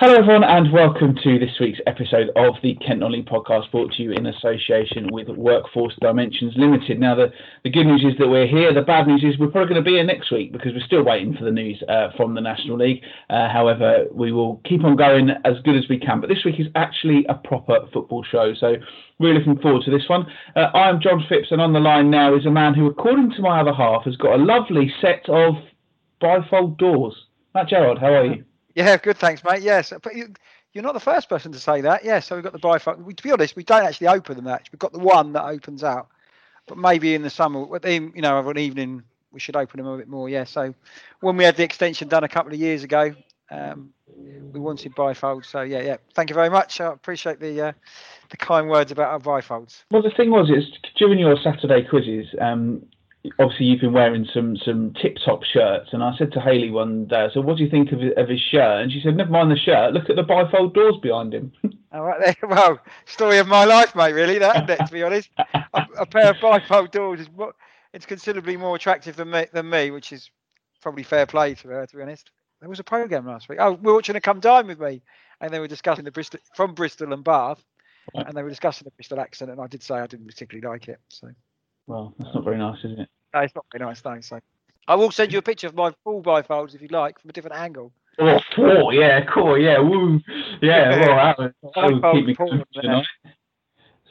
Hello, everyone, and welcome to this week's episode of the Kent Non-League podcast, brought to you in association with Workforce Dimensions Limited. Now, the, the good news is that we're here. The bad news is we're probably going to be here next week because we're still waiting for the news uh, from the National League. Uh, however, we will keep on going as good as we can. But this week is actually a proper football show, so really looking forward to this one. Uh, I am John Phipps, and on the line now is a man who, according to my other half, has got a lovely set of bifold doors. Matt Gerard, how are you? Yeah, good. Thanks, mate. Yes, but you, are not the first person to say that. Yeah, so we've got the bifold. To be honest, we don't actually open the match. We've got the one that opens out, but maybe in the summer, with you know, of an evening, we should open them a bit more. Yeah. So when we had the extension done a couple of years ago, um, we wanted bifolds. So yeah, yeah. Thank you very much. I appreciate the uh, the kind words about our bifolds. Well, the thing was, is during your Saturday quizzes, um, obviously you've been wearing some some tip top shirts, and I said to Haley one day, "So what do you think of of his shirt?" And she said, "Never mind the shirt. Look at the bifold doors behind him." All right, there. Well, story of my life, mate. Really, that to be honest, a, a, pair of bifold doors is it's considerably more attractive than me, than me, which is probably fair play to her. To be honest, there was a program last week. Oh, we are watching a come dine with me, and they were discussing the Bristol from Bristol and Bath, and they were discussing the Bristol accent, and I did say I didn't particularly like it. So. Well, that's not very nice, is it? No, it's not very nice, thanks. So. I will send you a picture of my full bifolds if you like, from a different angle. Oh, cool, yeah, cool, yeah, woo, yeah, well, that that keep me tonight.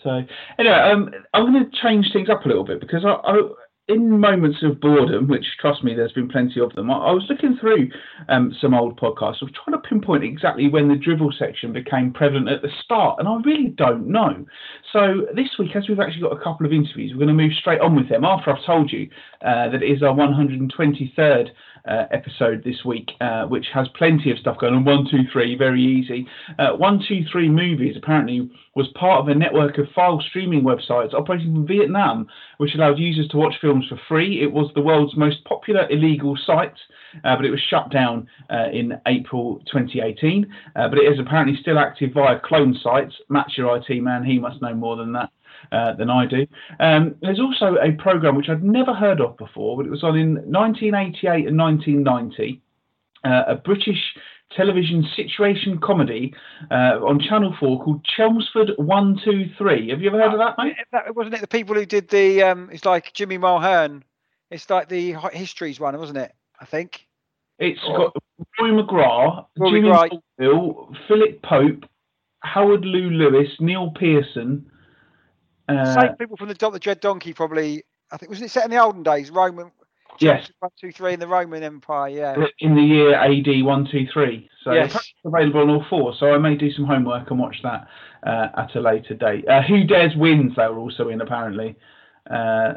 So, anyway, um, I'm going to change things up a little bit because I, I in moments of boredom, which trust me, there's been plenty of them, I, I was looking through um, some old podcasts. I was trying to pinpoint exactly when the drivel section became prevalent at the start, and I really don't know. So this week, as we've actually got a couple of interviews, we're going to move straight on with them after I've told you uh, that it is our 123rd uh, episode this week, uh, which has plenty of stuff going on. One, two, three, very easy. Uh, one, two, three movies apparently was part of a network of file streaming websites operating from Vietnam, which allowed users to watch films for free. It was the world's most popular illegal site, uh, but it was shut down uh, in April 2018. Uh, but it is apparently still active via clone sites. Matt's your IT man; he must know more than that. Uh, than I do. Um, there's also a program which I'd never heard of before, but it was on in 1988 and 1990. Uh, a British television situation comedy uh, on Channel 4 called Chelmsford 123. Have you ever heard of that, mate? That, wasn't it the people who did the, um, it's like Jimmy Mulville. It's like the Histories one, wasn't it? I think. It's got Rory McGrath, Roy Jimmy McGrath. Philip Pope, Howard Lew Lewis, Neil Pearson, uh, Same people from the, the Dread Donkey, probably. I think wasn't it set in the olden days, Roman. Yes. One, two, three in the Roman Empire. Yeah. In the year AD one, two, three. So yes. it's available on all four. So I may do some homework and watch that uh, at a later date. Uh, Who Dares Wins? They were also in apparently. Uh,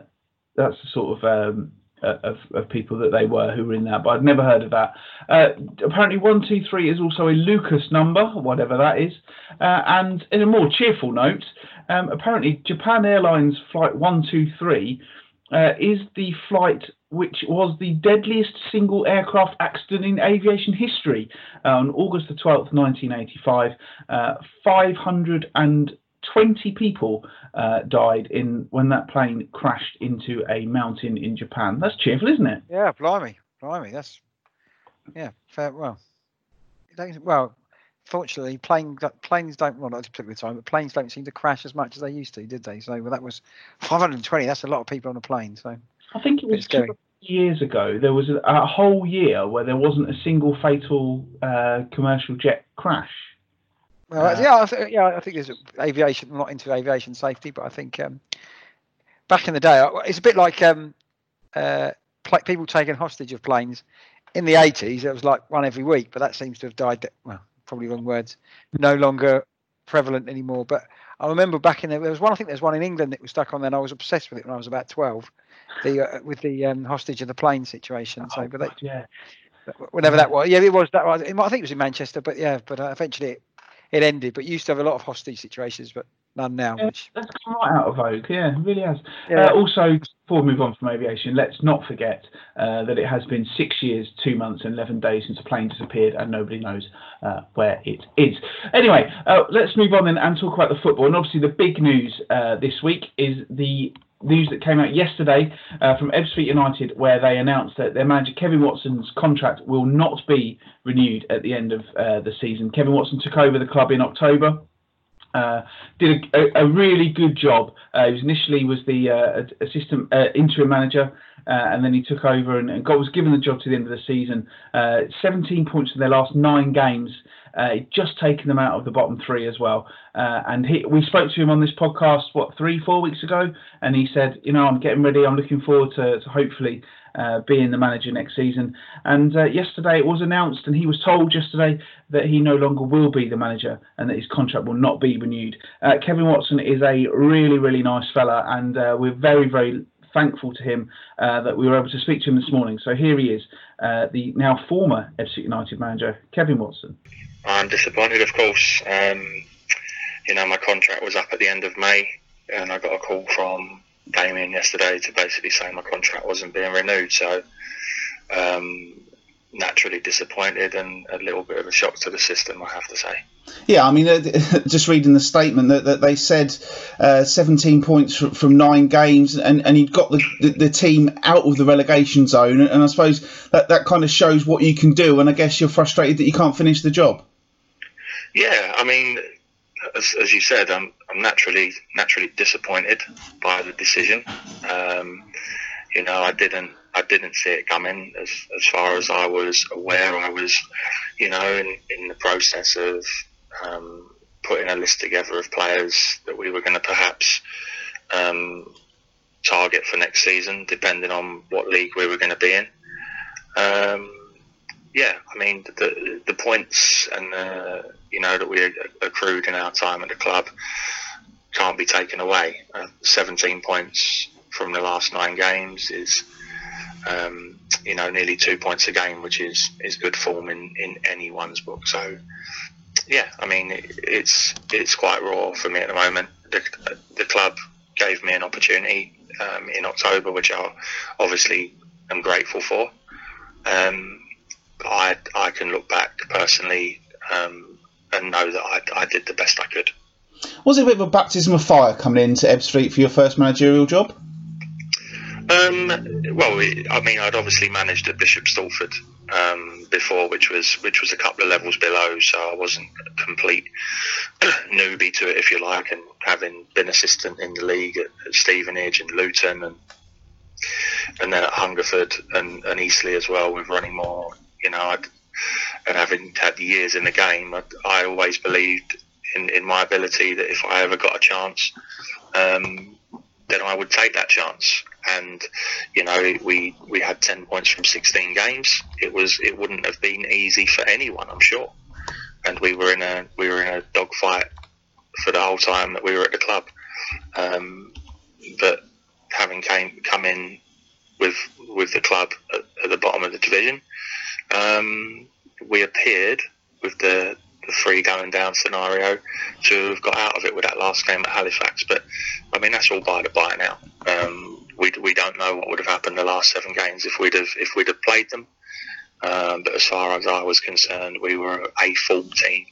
that's the sort of um, uh, of, of people that they were who were in that, but I'd never heard of that. Uh, apparently, 123 is also a Lucas number, whatever that is. Uh, and in a more cheerful note, um, apparently, Japan Airlines Flight 123 uh, is the flight which was the deadliest single aircraft accident in aviation history uh, on August the 12th, 1985. Uh, 500 and 20 people uh, died in when that plane crashed into a mountain in Japan. That's cheerful, isn't it? Yeah, blimey, blimey. That's yeah, fair. Well, well, fortunately, plane, planes don't well not at a particular time, but planes don't seem to crash as much as they used to, did they? So well, that was 520. That's a lot of people on a plane. So I think it was two years ago. There was a, a, whole year where there wasn't a single fatal uh, commercial jet crash. Well, uh, yeah, I th- yeah, I think there's aviation. I'm not into aviation safety, but I think um, back in the day, it's a bit like um, uh, pl- people taking hostage of planes. In the 80s, it was like one every week, but that seems to have died. Well, probably wrong words. No longer prevalent anymore. But I remember back in there, there was one. I think there's one in England that was stuck on there, and I was obsessed with it when I was about 12. The uh, with the um, hostage of the plane situation. So, oh, but they, yeah. Whenever that was, yeah, it was that. Was, I think it was in Manchester, but yeah, but uh, eventually it it ended. But used to have a lot of hostage situations, but none now. Yeah, which... That's come right out of vogue. Yeah, it really has. Yeah. Uh, also, before we move on from aviation, let's not forget uh, that it has been six years, two months, and 11 days since a plane disappeared, and nobody knows uh, where it is. Anyway, uh, let's move on then and talk about the football. And obviously, the big news uh, this week is the news that came out yesterday uh, from Ebbsfleet United, where they announced that their manager Kevin Watson's contract will not be renewed at the end of uh, the season. Kevin Watson took over the club in October. Uh, did a, a, really good job. Uh, he was initially was the uh, assistant uh, interim manager, and then he took over and, and, got was given the job to the end of the season. 17 points in their last nine games. Just taking them out of the bottom three as well. and he, we spoke to him on this podcast what three four weeks ago, and he said, you know, I'm getting ready. I'm looking forward to, to hopefully uh, being the manager next season. And uh, yesterday it was announced, and he was told yesterday that he no longer will be the manager and that his contract will not be renewed. Uh, Kevin Watson is a really, really nice fella, and uh, we're very, very thankful to him uh, that we were able to speak to him this morning. So here he is, uh, the now former FC United manager, Kevin Watson. I'm disappointed, of course. Um, you know, my contract was up at the end of May, and I got a call from came in yesterday to basically say my contract wasn't being renewed. So um, naturally disappointed and a little bit of a shock to the system, I have to say. Yeah, I mean, uh, just reading the statement that, that they said uh, 17 points from, from, nine games, and, and he'd got the, the, the, team out of the relegation zone. And I suppose that, that kind of shows what you can do. And I guess you're frustrated that you can't finish the job. Yeah, I mean, as, as you said, I'm, I'm naturally naturally disappointed by the decision. Um, you know, I didn't I didn't see it coming as as far as I was aware. I was, you know, in, in the process of um, putting a list together of players that we were going to perhaps um, target for next season, depending on what league we were going to be in. Um, yeah, I mean the the points and you know that we accrued in our time at the club can't be taken away. Uh, 17 points from the last nine games is um, you know nearly two points a game, which is is good form in in anyone's book. So yeah, I mean it, it's it's quite raw for me at the moment. The, the club gave me an opportunity um, in October, which I obviously am grateful for. Um, I I can look back personally um, and know that I, I did the best I could. Was it a bit of a baptism of fire coming into Ebbsfleet for your first managerial job? Um, well, I mean, I'd obviously managed at Bishop Stortford um, before, which was which was a couple of levels below, so I wasn't a complete newbie to it, if you like. And having been assistant in the league at, at Stevenage and Luton, and and then at Hungerford and, and Eastleigh as well, with Runnymede, you know, I'd, and having had years in the game, I, I always believed in, in my ability that if I ever got a chance, um, then I would take that chance. And you know, we we had ten points from sixteen games. It was it wouldn't have been easy for anyone, I'm sure. And we were in a we were in a dogfight for the whole time that we were at the club. Um, but having came come in with with the club at, at the bottom of the division, um, we appeared with the the three going down scenario to have got out of it with that last game at Halifax. But I mean, that's all by the by now. Um, we, we don't know what would have happened the last seven games if we'd have if we'd have played them. Um, but as far as I was concerned, we were a full team,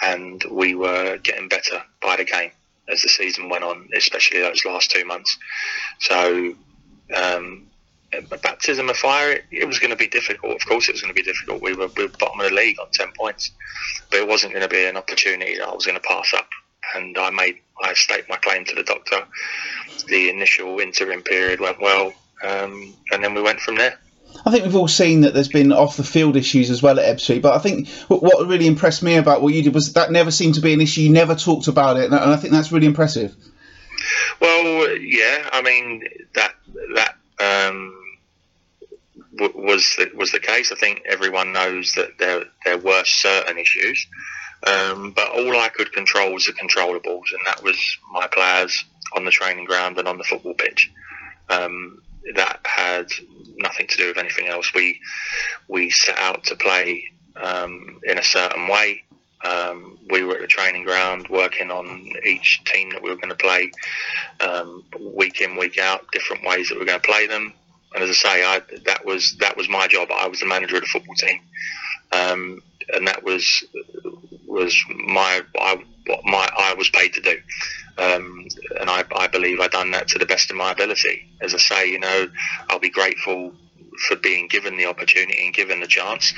and we were getting better by the game as the season went on, especially those last two months. So um, baptism of fire, it, it was going to be difficult. Of course, it was going to be difficult. We were, we were bottom of the league on 10 points, but it wasn't going to be an opportunity that I was going to pass up. And I made, I staked my claim to the doctor. The initial interim period went well, um, and then we went from there. I think we've all seen that there's been off the field issues as well at Ebbsfleet, but I think what really impressed me about what you did was that never seemed to be an issue. You never talked about it, and I think that's really impressive. Well, yeah, I mean that that um, was the, was the case. I think everyone knows that there there were certain issues, um, but all I could control was the controllables, and that was my players on the training ground and on the football pitch. Um, that had nothing to do with anything else. We we set out to play um, in a certain way. Um, we were at the training ground working on each team that we were going to play um, week in, week out, different ways that we are going to play them. And as I say, I, that was that was my job. I was the manager of the football team. Um, and that was was my I, what my I was paid to do, um, and I, I believe I done that to the best of my ability. As I say, you know, I'll be grateful for being given the opportunity and given the chance,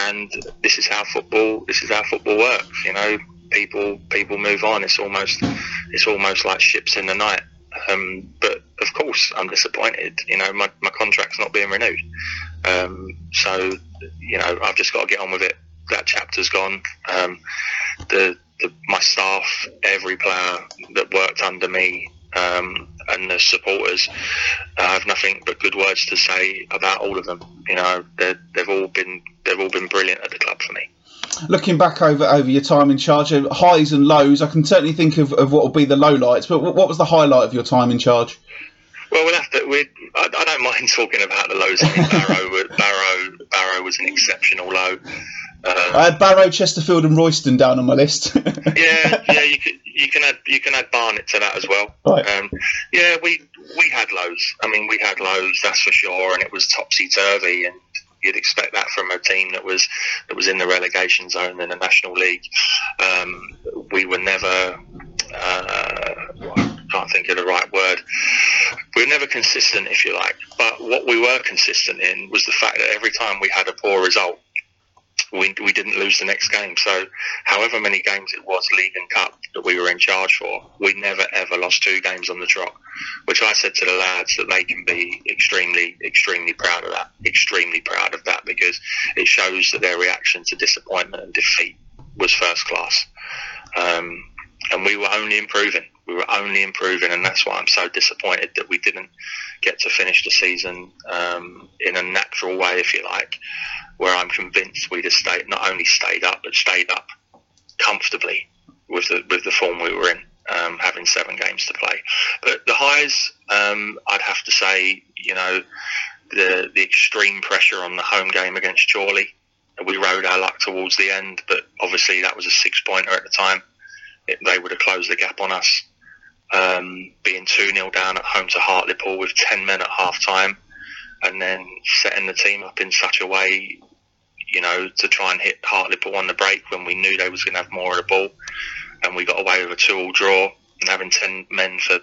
and this is how football this is how football works. You know, people people move on. It's almost it's almost like ships in the night. Um, but of course, I'm disappointed. You know, my, my contract's not being renewed. Um, so, you know, I've just got to get on with it. That chapter's gone. Um, the, the, my staff, every player that worked under me, um, and the supporters, I have nothing but good words to say about all of them. You know, they've all been they've all been brilliant at the club for me looking back over over your time in charge, highs and lows, I can certainly think of, of what will be the low lights. But what was the highlight of your time in charge? Well, we'll have to. We, I, I, don't mind talking about the lows. I mean, Barrow, Barrow, Barrow was an exceptional low. Uh, I had Barrow, Chesterfield, and Royston down on my list. yeah, yeah, you can you can add you can add Barnet to that as well. Right. Um, yeah, we we had lows. I mean, we had lows, that's for sure, and it was topsy turvy, and you'd expect that from a team that was that was in the relegation zone in the National League. Um, we were never. Uh, can't think of the right word. We were never consistent, if you like. But what we were consistent in was the fact that every time we had a poor result, we, we didn't lose the next game. So, however many games it was, League and Cup, that we were in charge for, we never ever lost two games on the trot. Which I said to the lads that they can be extremely, extremely proud of that. Extremely proud of that because it shows that their reaction to disappointment and defeat was first class. Um, and we were only improving. We were only improving, and that's why I'm so disappointed that we didn't get to finish the season um, in a natural way, if you like where I'm convinced we'd have stayed, not only stayed up, but stayed up comfortably with the with the form we were in, um, having seven games to play. But the highs, um, I'd have to say, you know, the the extreme pressure on the home game against Chorley. We rode our luck towards the end, but obviously that was a six pointer at the time. It, they would have closed the gap on us. Um, being 2 0 down at home to Hartlepool with 10 men at half time and then setting the team up in such a way, you know, to try and hit Hartlepool on the break when we knew they was going to have more of the ball, and we got away with a two-all draw and having ten men for,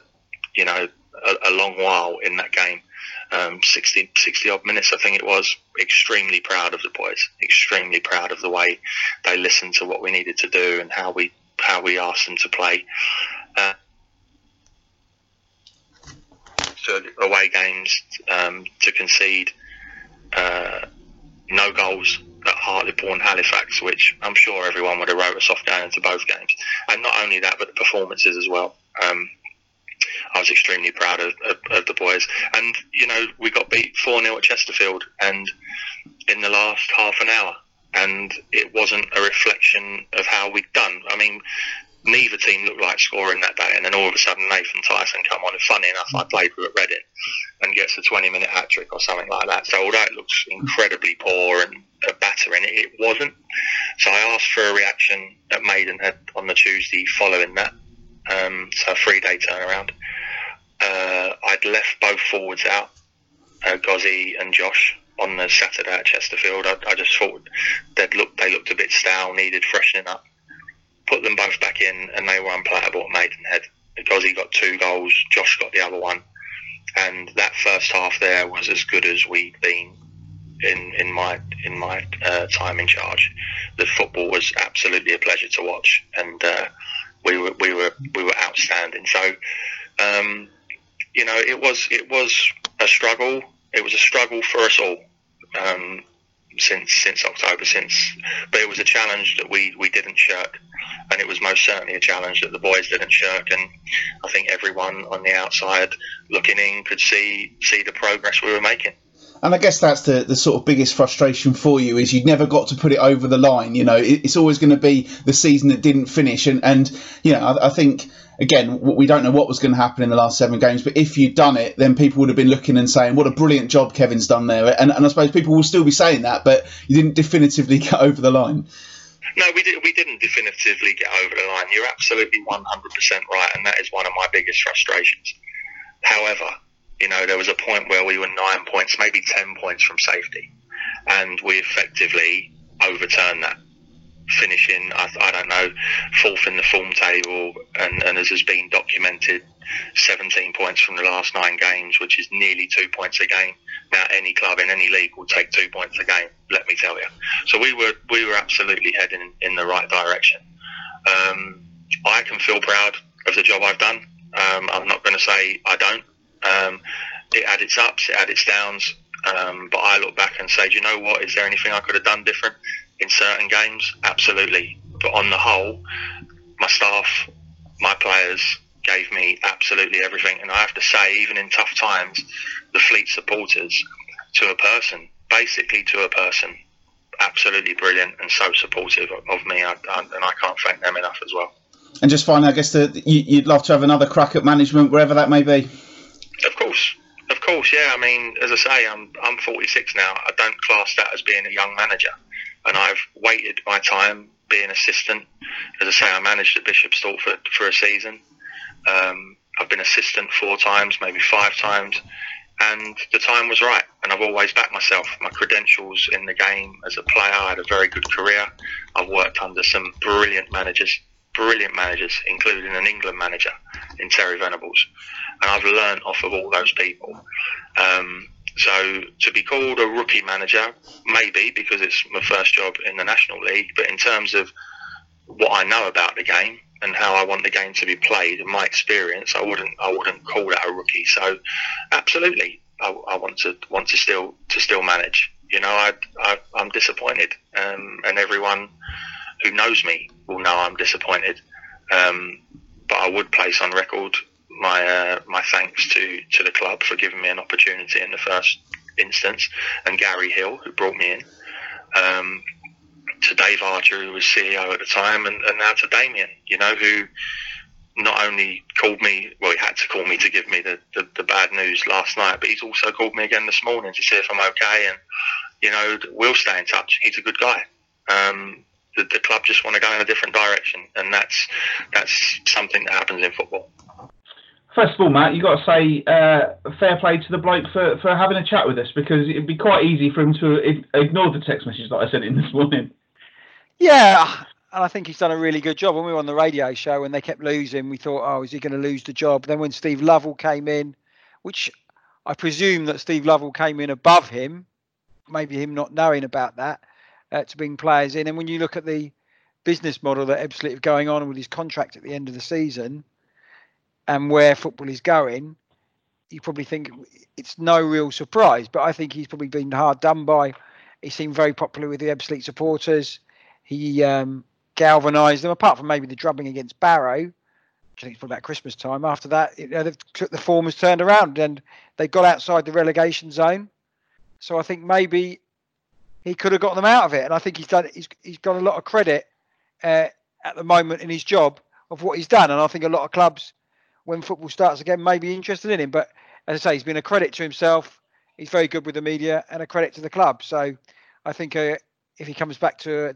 you know, a, a long while in that game. Um, 60, 60 odd minutes, I think it was. Extremely proud of the boys. Extremely proud of the way they listened to what we needed to do and how we how we asked them to play. Uh, to away games um, to concede uh, no goals at Hartlepool and Halifax, which I'm sure everyone would have wrote us off going into both games. And not only that, but the performances as well. Um, I was extremely proud of, of, of, the boys. And, you know, we got beat 4 0 at Chesterfield and in the last half an hour. And it wasn't a reflection of how we'd done. I mean, neither team looked like scoring that day. And then all of a sudden, Nathan Tyson come on. And funny enough, I played with at Reading and gets a 20 minute hat trick or something like that. So although it looks incredibly poor and a battering, it, wasn't. So I asked for a reaction at Maidenhead on the Tuesday following that. Um, so a three day turnaround. Uh, I'd left both forwards out, uh, Gozie and Josh, on the Saturday at Chesterfield. I, I just thought look, they looked a bit stale, needed freshening up put them both back in, and they were unplayable at Maidenhead he got two goals. Josh got the other one, and that first half there was as good as we'd been in in my in my uh, time in charge. The football was absolutely a pleasure to watch, and uh, we were we were we were outstanding. So, um, you know, it was it was a struggle. It was a struggle for us all. Um, since since October, since but it was a challenge that we, we didn't shirk, and it was most certainly a challenge that the boys didn't shirk, and I think everyone on the outside looking in could see see the progress we were making. And I guess that's the, the sort of biggest frustration for you is you never got to put it over the line. You know, it, it's always going to be the season that didn't finish, and and you know I, I think again, we don't know what was going to happen in the last seven games, but if you'd done it, then people would have been looking and saying, what a brilliant job Kevin's done there. And, and I suppose people will still be saying that, but you didn't definitively get over the line. No, we, did, we didn't definitively get over the line. You're absolutely 100% right, and that is one of my biggest frustrations. However, you know, there was a point where we were nine points, maybe 10 points from safety, and we effectively overturned that finishing, I, I, don't know, fourth in the form table, and, and as has been documented, 17 points from the last nine games, which is nearly two points a game. Now, any club in any league will take two points a game. Let me tell you. So we were we were absolutely heading in the right direction. Um, I can feel proud of the job I've done. Um, I'm not going to say I don't. Um, it had its ups, it had its downs. Um, but I look back and say, do you know what? Is there anything I could have done different in certain games? Absolutely. But on the whole, my staff, my players gave me absolutely everything. And I have to say, even in tough times, the Fleet supporters, to a person, basically to a person, absolutely brilliant and so supportive of me. I, I, and I can't thank them enough as well. And just finally, I guess that you'd love to have another crack at management, wherever that may be. Of course, of course, yeah. I mean, as I say, I'm I'm 46 now. I don't class that as being a young manager, and I've waited my time being assistant. As I say, I managed at Bishop Stortford for a season. Um, I've been assistant four times, maybe five times, and the time was right. And I've always backed myself. My credentials in the game as a player, I had a very good career. I've worked under some brilliant managers, brilliant managers, including an England manager in Terry Venables and I've learned off of all those people. Um, so to be called a rookie manager, maybe because it's my first job in the National League, but in terms of what I know about the game and how I want the game to be played and my experience, I wouldn't I wouldn't call that a rookie. So absolutely, I, I want to want to still to still manage. You know, I, I am disappointed, um, and everyone who knows me will know I'm disappointed. Um, but I would place on record my uh, my thanks to to the club for giving me an opportunity in the first instance, and Gary Hill who brought me in. Um, to Dave Archer, who was CEO at the time, and, and now to Damien, you know, who not only called me, well, he had to call me to give me the, the, the, bad news last night, but he's also called me again this morning to see if I'm okay. And, you know, we'll stay in touch. He's a good guy. Um, the, the club just want to go in a different direction, and that's that's something that happens in football. First of all, Matt, you got to say uh, fair play to the bloke for, for having a chat with us because it'd be quite easy for him to ignore the text message that I sent in this morning. Yeah, and I think he's done a really good job. When we were on the radio show and they kept losing, we thought, oh, is he going to lose the job? Then when Steve Lovell came in, which I presume that Steve Lovell came in above him, maybe him not knowing about that, uh, to bring players in. And when you look at the business model that Ebbsfleet are going on with his contract at the end of the season, and where football is going, you probably think it's no real surprise. But I think he's probably been hard done by. He seemed very popular with the Ebbsfleet supporters. He um, galvanised them, apart from maybe the drubbing against Barrow, which I think it's probably about Christmas time. After that, you know, the form has turned around and they got outside the relegation zone. So I think maybe he could have got them out of it. And I think he's done. He's he's got a lot of credit uh, at the moment in his job of what he's done. And I think a lot of clubs when football starts again may be interested in him. But as I say, he's been a credit to himself. He's very good with the media and a credit to the club. So I think uh, if he comes back to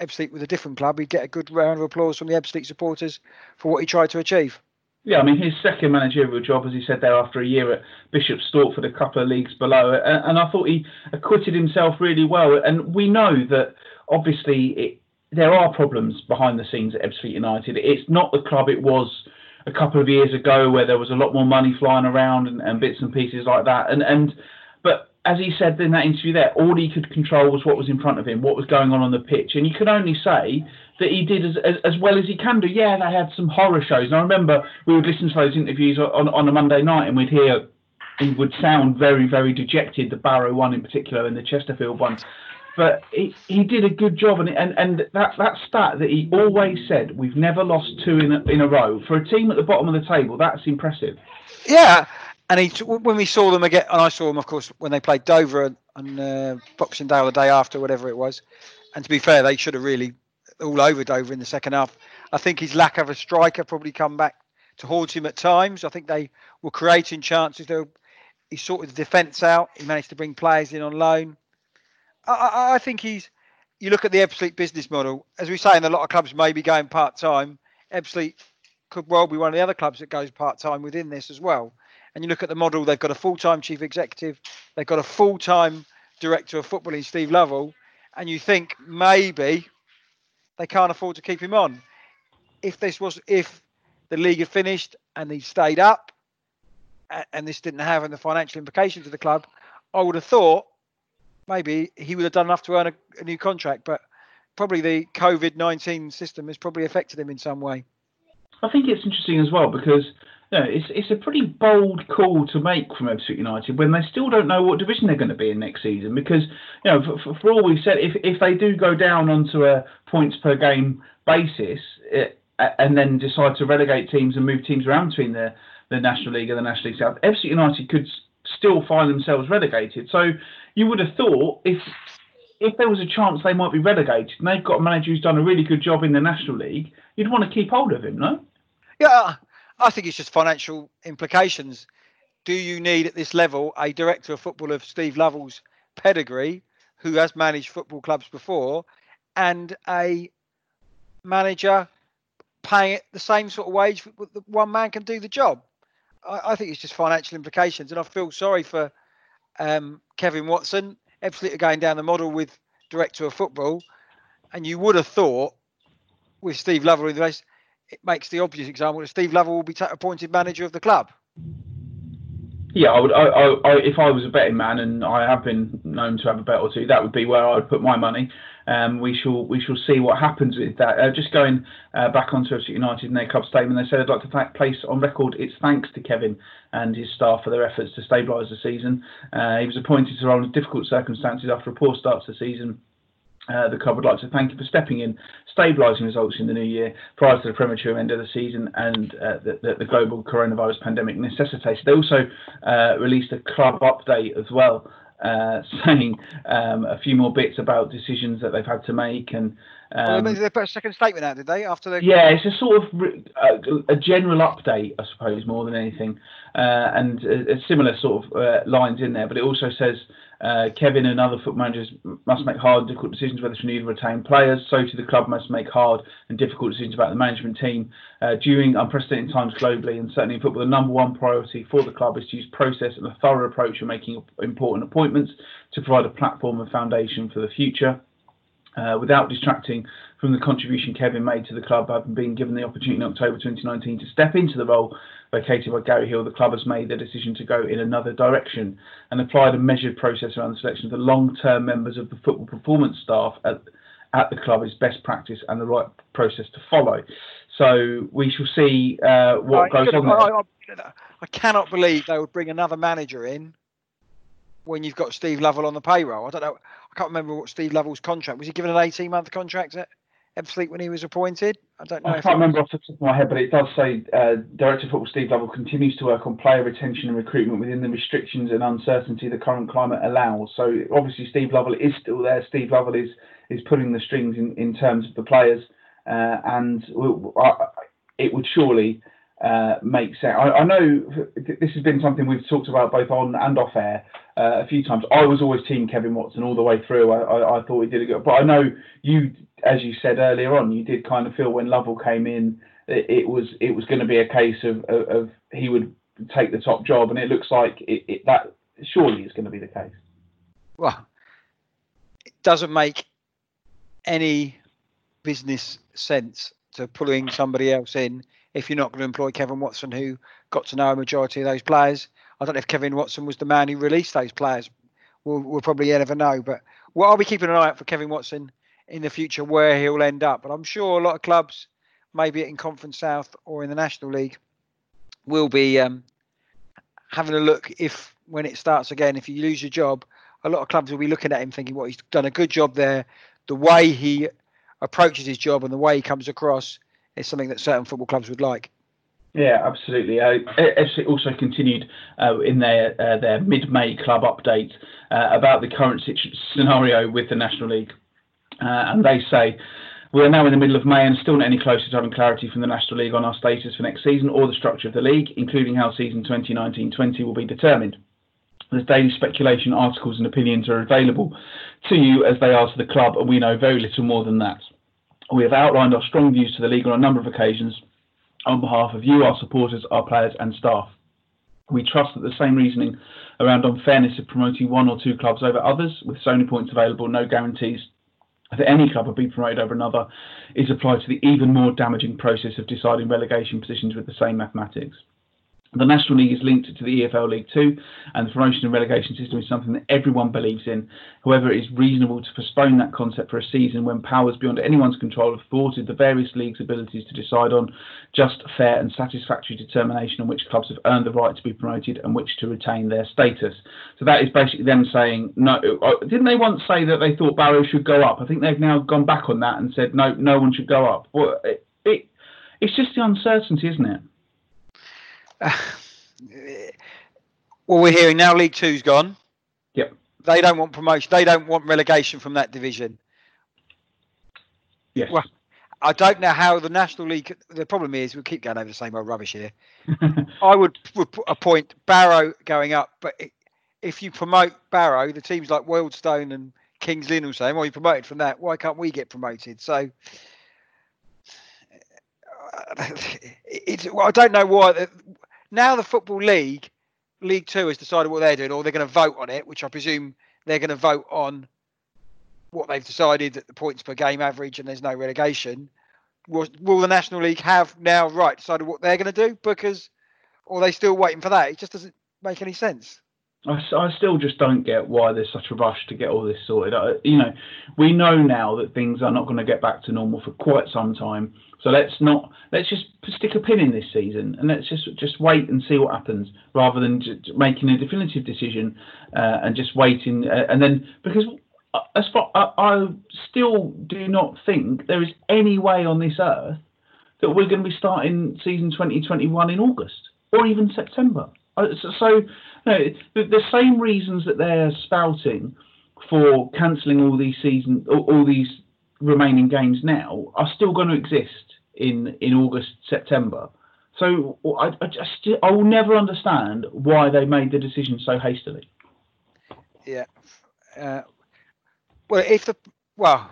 Ebbsfleet with a different club, he'd get a good round of applause from the Ebbsfleet supporters for what he tried to achieve. Yeah, I mean, his second managerial job, as he said there, after a year at Bishop Stortford, a couple of leagues below, and, I thought he acquitted himself really well. And we know that obviously it, there are problems behind the scenes at Ebbsfleet United. It's not the club it was a couple of years ago where there was a lot more money flying around and, and bits and pieces like that. And and but as he said in that interview there, all he could control was what was in front of him, what was going on on the pitch, and you can only say that he did as, as, as well as he can do. Yeah, they had some horror shows, and I remember we would listen to those interviews on on a Monday night, and we'd hear he would sound very very dejected. The Barrow one in particular, and the Chesterfield one but he, he did a good job, and and and that that stat that he always said we've never lost two in a, in a row for a team at the bottom of the table. That's impressive. Yeah, and he when we saw them again, and I saw them, of course, when they played Dover on uh, Boxing Day or the day after, whatever it was. And to be fair, they should have really all over Dover in the second half. I think his lack of a striker probably come back to haunt him at times. I think they were creating chances. Were, he sorted the defence out. He managed to bring players in on loan. I, I think he's. You look at the Ebbsfleet business model, as we say, and a lot of clubs may be going part time. Ebbsfleet could well be one of the other clubs that goes part time within this as well. And you look at the model; they've got a full time chief executive, they've got a full time director of football in Steve Lovell, and you think maybe they can't afford to keep him on. If this was if the league had finished and he stayed up, and this didn't have the financial implications of the club, I would have thought maybe he would have done enough to earn a, a new contract. But probably the COVID nineteen system has probably affected him in some way. I think it's interesting as well because you know, it's it's a pretty bold call to make from Ebbsfleet United when they still don't know what division they're going to be in next season. Because you know, for, for all we've said, if if they do go down onto a points per game basis eh, it, and then decide to relegate teams and move teams around between the the National League and the National League South, Ebbsfleet United could still find themselves relegated. So you would have thought if if there was a chance they might be relegated and they've got a manager who's done a really good job in the National League, you'd want to keep hold of him, no? Yeah, I think it's just financial implications. Do you need at this level a director of football of Steve Lovell's pedigree, who has managed football clubs before, and a manager paying it the same sort of wage one man can do the job? I, I think it's just financial implications, and I feel sorry for um, Kevin Watson. Absolutely going down the model with director of football, and you would have thought with Steve Lovell in the race it makes the obvious example that Steve Lovell will be appointed manager of the club. Yeah, I would. I, I, if I was a betting man, and I have been known to have a bet or two, that would be where I would put my money. Um, we shall we shall see what happens with that. Uh, just going uh, back onto United and their club statement, they said they'd like to place on record its thanks to Kevin and his staff for their efforts to stabilise the season. Uh, he was appointed to role in difficult circumstances after a poor start to the season uh, the club would like to thank you for stepping in, stabilising results in the new year prior to the premature end of the season and uh, the, the, the, global coronavirus pandemic necessitated. They also uh, released a club update as well, saying um, a few more bits about decisions that they've had to make and. Um, well, they put a second statement out, did they? After the yeah, it's a sort of a, a general update, I suppose, more than anything, uh, and a, a similar sort of uh, lines in there. But it also says uh, Kevin and other foot managers must make hard difficult decisions whether to need retain players. So too the club must make hard and difficult decisions about the management team. Uh, during unprecedented times globally and certainly in football, the number one priority for the club is to use process and a thorough approach in making important appointments to provide a platform and foundation for the future. Uh, without distracting from the contribution Kevin made to the club, having been given the opportunity in October 2019 to step into the role vacated by Gary Hill, the club has made the decision to go in another direction and applied a measured process around the selection of the long-term members of the football performance staff at, at the club is best practice and the right process to follow. So we shall see uh, what goes on there. I, I, I cannot believe they would bring another manager in when you've got Steve Lovell on the payroll. I don't know. I can't remember what Steve Lovell's contract was. He given an 18 month contract at Ebbsfleet when he was appointed? I don't know. I can't remember off the top of my head, but it does say uh, Director of Football Steve Lovell continues to work on player retention and recruitment within the restrictions and uncertainty the current climate allows. So obviously Steve Lovell is still there. Steve Lovell is is pulling the strings in, in terms of the players, uh, and it would surely uh, make sense. I, I, know this has been something we've talked about both on and off air uh, a few times. I was always team Kevin Watson all the way through. I, I, I, thought he did a good, but I know you, as you said earlier on, you did kind of feel when Lovell came in, it, it was it was going to be a case of, of, of, he would take the top job, and it looks like it, it, that surely is going to be the case. Well, it doesn't make any business sense to pulling somebody else in if you're not going to employ Kevin Watson, who got to know a majority of those players. I don't know if Kevin Watson was the man who released those players. We'll, we'll probably never know. But well, I'll be keeping an eye out for Kevin Watson in the future where he'll end up. But I'm sure a lot of clubs, maybe in Conference South or in the National League, will be um, having a look if when it starts again, if you lose your job, a lot of clubs will be looking at him thinking, well, he's done a good job there. The way he approaches his job and the way he comes across is something that certain football clubs would like. Yeah, absolutely. Uh, also continued uh, in their uh, their mid-May club update uh, about the current scenario with the National League, uh, and they say. We are now in the middle of May and still not any closer to having clarity from the National League on our status for next season or the structure of the league, including how season 2019-20 will be determined. There's daily speculation, articles, and opinions are available to you as they are to the club, and we know very little more than that. We have outlined our strong views to the league on a number of occasions on behalf of you, our supporters, our players, and staff. We trust that the same reasoning around unfairness of promoting one or two clubs over others, with so many points available, no guarantees, that any club will be promoted over another is applied to the even more damaging process of deciding relegation positions with the same mathematics. The National League is linked to the EFL League Two, and the promotion and relegation system is something that everyone believes in. However, it is reasonable to postpone that concept for a season when powers beyond anyone's control have thwarted the various leagues' abilities to decide on just, fair, and satisfactory determination on which clubs have earned the right to be promoted and which to retain their status. So that is basically them saying no. Uh, didn't they once say that they thought Barrow should go up? I think they've now gone back on that and said no, no one should go up. Well, it, it it's just the uncertainty, isn't it? well, we're hearing now League Two's gone. Yep. They don't want promotion. They don't want relegation from that division. Yes. Well, I don't know how the National League. The problem is we keep going over the same old rubbish here. I would, would appoint Barrow going up, but if you promote Barrow, the teams like Wealdstone and Kings Lynn will say, "Well, you promoted from that. Why can't we get promoted?" So it's. Well, I don't know why now the Football League, League Two, has decided what they're doing, or they're going to vote on it, which I presume they're going to vote on what they've decided that the points per game average and there's no relegation. Will, will the National League have now right decided what they're going to do? Because, or are they still waiting for that? It just doesn't make any sense. I, I still just don't get why there's such a rush to get all this sorted. I, you know, we know now that things are not going to get back to normal for quite some time. So let's not let's just stick a pin in this season and let's just just wait and see what happens rather than making a definitive decision uh, and just waiting uh, and then because uh, as far I, I still do not think there is any way on this earth that we're going to be starting season 2021 in August or even September. Uh, so, so no, the, the, same reasons that they're spouting for cancelling all these season, all, all, these remaining games now are still going to exist in in August, September. So I, I just I will never understand why they made the decision so hastily. Yeah. Uh, well, if the well,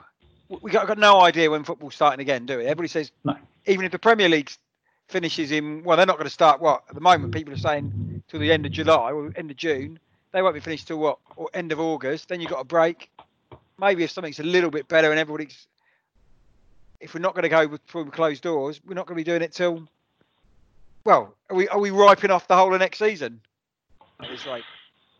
we got, got no idea when football's starting again, do we? Everybody says no. Even if the Premier League finishes in well, they're not going to start what at the moment. People are saying till the end of July or end of June. They won't be finished till what or end of August. Then you've got a break. Maybe if something's a little bit better and everybody's, if we're not going to go through closed doors, we're not going to be doing it till. Well, are we are we ripening off the whole of next season?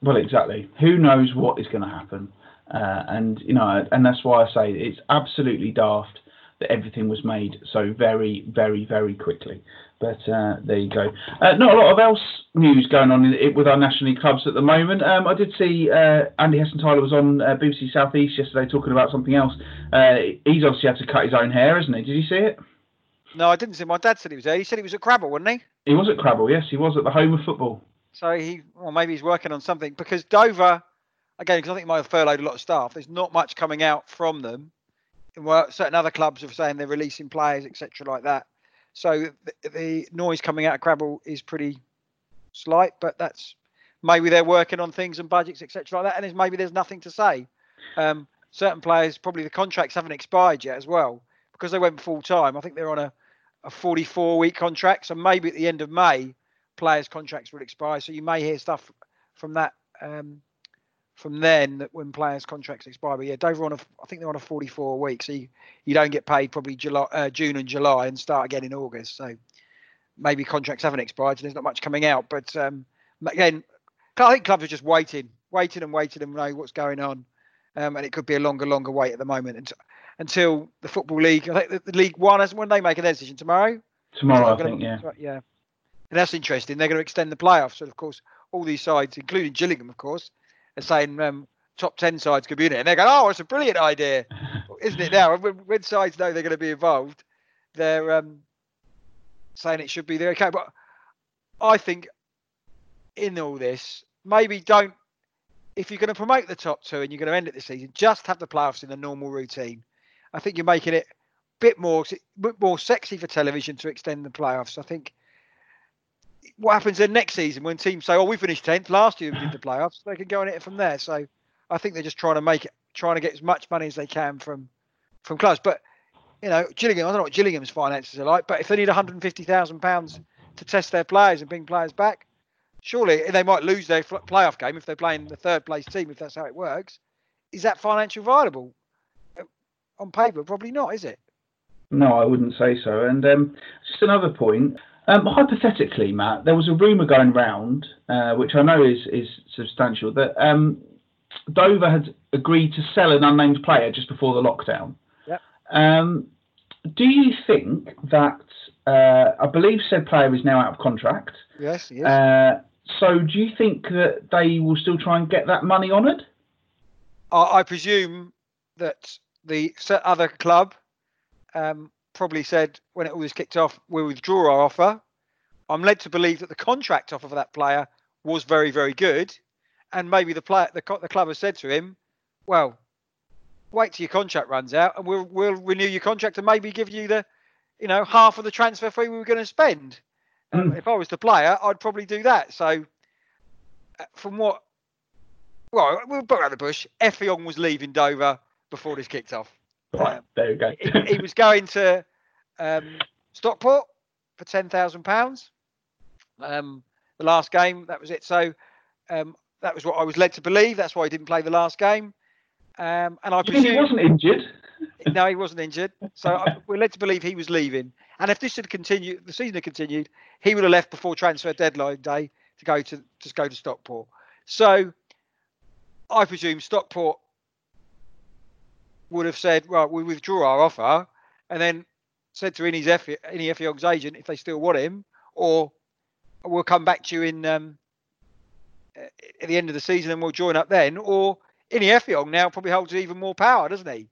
Well, exactly. Who knows what is going to happen? Uh, and you know, and that's why I say it's absolutely daft that everything was made so very, very, very quickly. But uh, there you go. Uh, not a lot of else news going on in, with our National League clubs at the moment. Um, I did see uh, Andy Hessenthaler was on uh, BBC South East yesterday talking about something else. Uh, he's obviously had to cut his own hair, hasn't he? Did you see it? No, I didn't see. My dad said he was there. He said he was at Crabble, wasn't he? He was at Crabble. Yes, he was at the home of football. So he, well, maybe he's working on something because Dover, again, because I think he might have furloughed a lot of staff. There's not much coming out from them well, certain other clubs are saying they're releasing players, etc., like that. So the, the, noise coming out of Crabble is pretty slight, but that's maybe they're working on things and budgets, etc., like that. And maybe there's nothing to say. Um, certain players, probably the contracts haven't expired yet as well because they went full time. I think they're on a, a 44 week contract, so maybe at the end of May, players' contracts will expire. So you may hear stuff from that um, from then that when players' contracts expire. But yeah, Dover on a, I think they're on a 44 week, so you, you don't get paid probably July, uh, June and July, and start again in August. So maybe contracts haven't expired, so there's not much coming out. But um, again, I think clubs are just waiting, waiting and waiting and know what's going on. Um, and it could be a longer, longer wait at the moment until, until the football league. I think the, the League One has when they make a decision tomorrow. Tomorrow, I think, yeah. Yeah, and that's interesting. They're going to extend the playoffs, so of course all these sides, including Gillingham, of course, are saying um, top 10 sides could be in it. And they're going, oh, it's a brilliant idea, isn't it now? When, when, sides know they're going to be involved, they're um, saying it should be there. Okay, but I think in all this, maybe don't, if you're going to promote the top two and you're going to end it this season, just have the playoffs in the normal routine. I think you're making it a bit more, bit more sexy for television to extend the playoffs. I think what happens then next season when teams say, "Oh, we finished tenth last year, we did the playoffs," they can go and hit it from there. So I think they're just trying to make it, trying to get as much money as they can from from clubs. But you know, Gillingham, I don't know what Gillingham's finances are like, but if they need 150,000 pounds to test their players and bring players back, surely they might lose their playoff game if they're playing the third place team. If that's how it works, is that financial viable? on paper, probably not, is it? No, I wouldn't say so. And um, just another point. Um, hypothetically, Matt, there was a rumor going round, uh, which I know is is substantial, that um, Dover had agreed to sell an unnamed player just before the lockdown. Yep. Um, do you think that uh, I believe said player is now out of contract? Yes, yes. Uh, so do you think that they will still try and get that money honoured? I, I, presume that the other club um, probably said when it all this kicked off, we'll withdraw our offer. I'm led to believe that the contract offer for that player was very, very good, and maybe the player, the, the club has said to him, "Well, wait till your contract runs out, and we'll we'll renew your contract and maybe give you the, you know, half of the transfer fee we were going to spend." Mm. If I was the player, I'd probably do that. So, uh, from what, well, we'll put out the bush. Effiong was leaving Dover before this kicked off. Right, um, there you go. he, he, was going to um, Stockport for ten thousand pounds. Um, the last game, that was it. So um, that was what I was led to believe. That's why he didn't play the last game. Um, and I presume he wasn't injured. no, he wasn't injured. So I, we're led to believe he was leaving. And if this had continued, the season had continued, he would have left before transfer deadline day to go to just go to Stockport. So I presume Stockport would have said, right, we withdraw our offer, and then said to Ini Effiong's agent if they still want him, or we'll come back to you in um, at the end of the season and we'll join up then. Or Ini Effiong now probably holds even more power, doesn't he?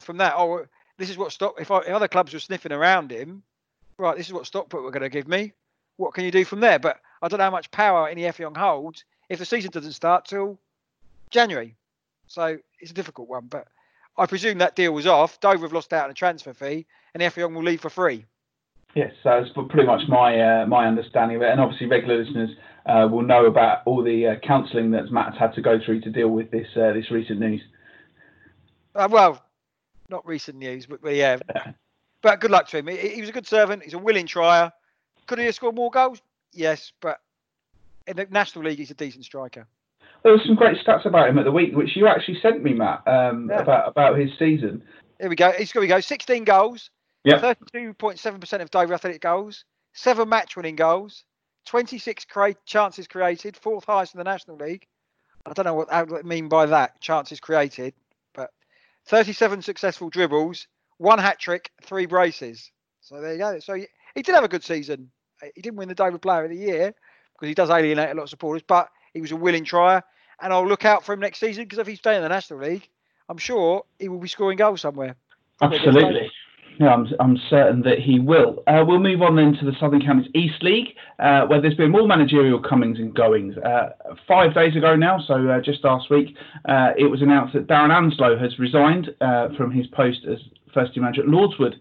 From that, oh, this is what Stock. If, if other clubs were sniffing around him, right, this is what Stockport were going to give me. What can you do from there? But I don't know how much power Ini Effiong holds if the season doesn't start till January. So it's a difficult one. But I presume that deal was off. Dover have lost out on a transfer fee, and Effiong will leave for free. Yes, that's pretty much my uh, my understanding of it. And obviously, regular listeners uh, will know about all the uh, counselling that Matt's had to go through to deal with this uh, this recent news. Uh, well, not recent news, but, but yeah. but good luck to him. He, he, was a good servant. He's a willing trier. Could he have scored more goals? Yes, but in the National League, he's a decent striker. There were some great stats about him at the week, which you actually sent me, Matt, um, yeah. about about his season. Here we go. He's going to go 16 goals. Yeah. 32.7% of Dover Athletic goals, seven match-winning goals, 26 cre- chances created, fourth highest in the National League. I don't know what I mean by that, chances created, but 37 successful dribbles, one hat trick, three braces. So there you go. So he, he did have a good season. He didn't win the Dover Player of the Year because he does alienate a lot of supporters, but he was a willing trier. And I'll look out for him next season because if he's staying in the National League, I'm sure he will be scoring goals somewhere. Absolutely. Yeah, I'm, I'm certain that he will. Uh, we'll move on then to the Southern Counties East League, uh, where there's been more managerial comings and goings. Uh, five days ago now, so uh, just last week, uh, it was announced that Darren Anslow has resigned uh, from his post as first team manager at Lordswood.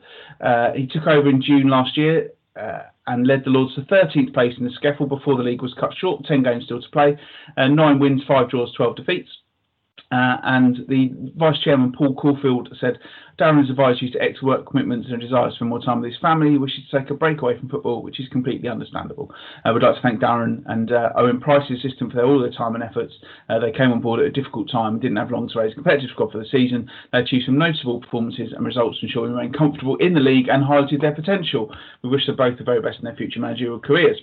he took over in June last year Uh, and led the Lords to 13th place in the SCEFL before the league was cut short. 10 games still to play, uh, nine wins, five draws, 12 defeats. Uh, and the vice chairman Paul Caulfield said Darren has advised you to ex work commitments and desires for more time with his family. He wishes to take a break away from football, which is completely understandable. I uh, would like to thank Darren and uh, Owen Price's assistant, for their, all their time and efforts. Uh, they came on board at a difficult time, didn't have long to raise a competitive squad for the season. They achieved some notable performances and results ensure we remain comfortable in the league and highlighted their potential. We wish them both the very best in their future managerial careers.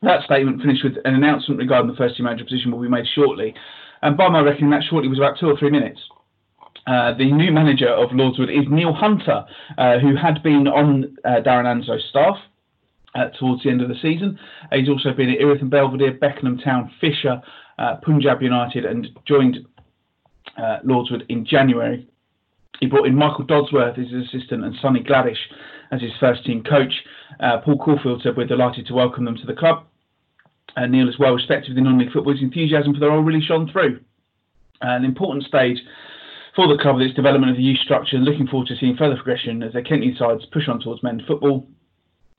That statement finished with an announcement regarding the first team manager position will be made shortly. And by my reckoning, that shortly was about two or three minutes. Uh, the new manager of Lordswood is Neil Hunter, uh, who had been on uh, Darren Anslow's staff uh, towards the end of the season. he's also been at Erith and Belvedere, Beckenham Town, Fisher, uh, Punjab United, and joined uh, Lordswood in January. He brought in Michael Dodsworth as his assistant and Sonny Gladish as his first team coach. Paul Caulfield said, We're delighted to welcome them to the club. Uh, Neil is well respected within non-league football. His enthusiasm for the role really shone through. An important stage for the club is development of the youth structure and looking forward to seeing further progression as their Kentney sides push on towards men's football.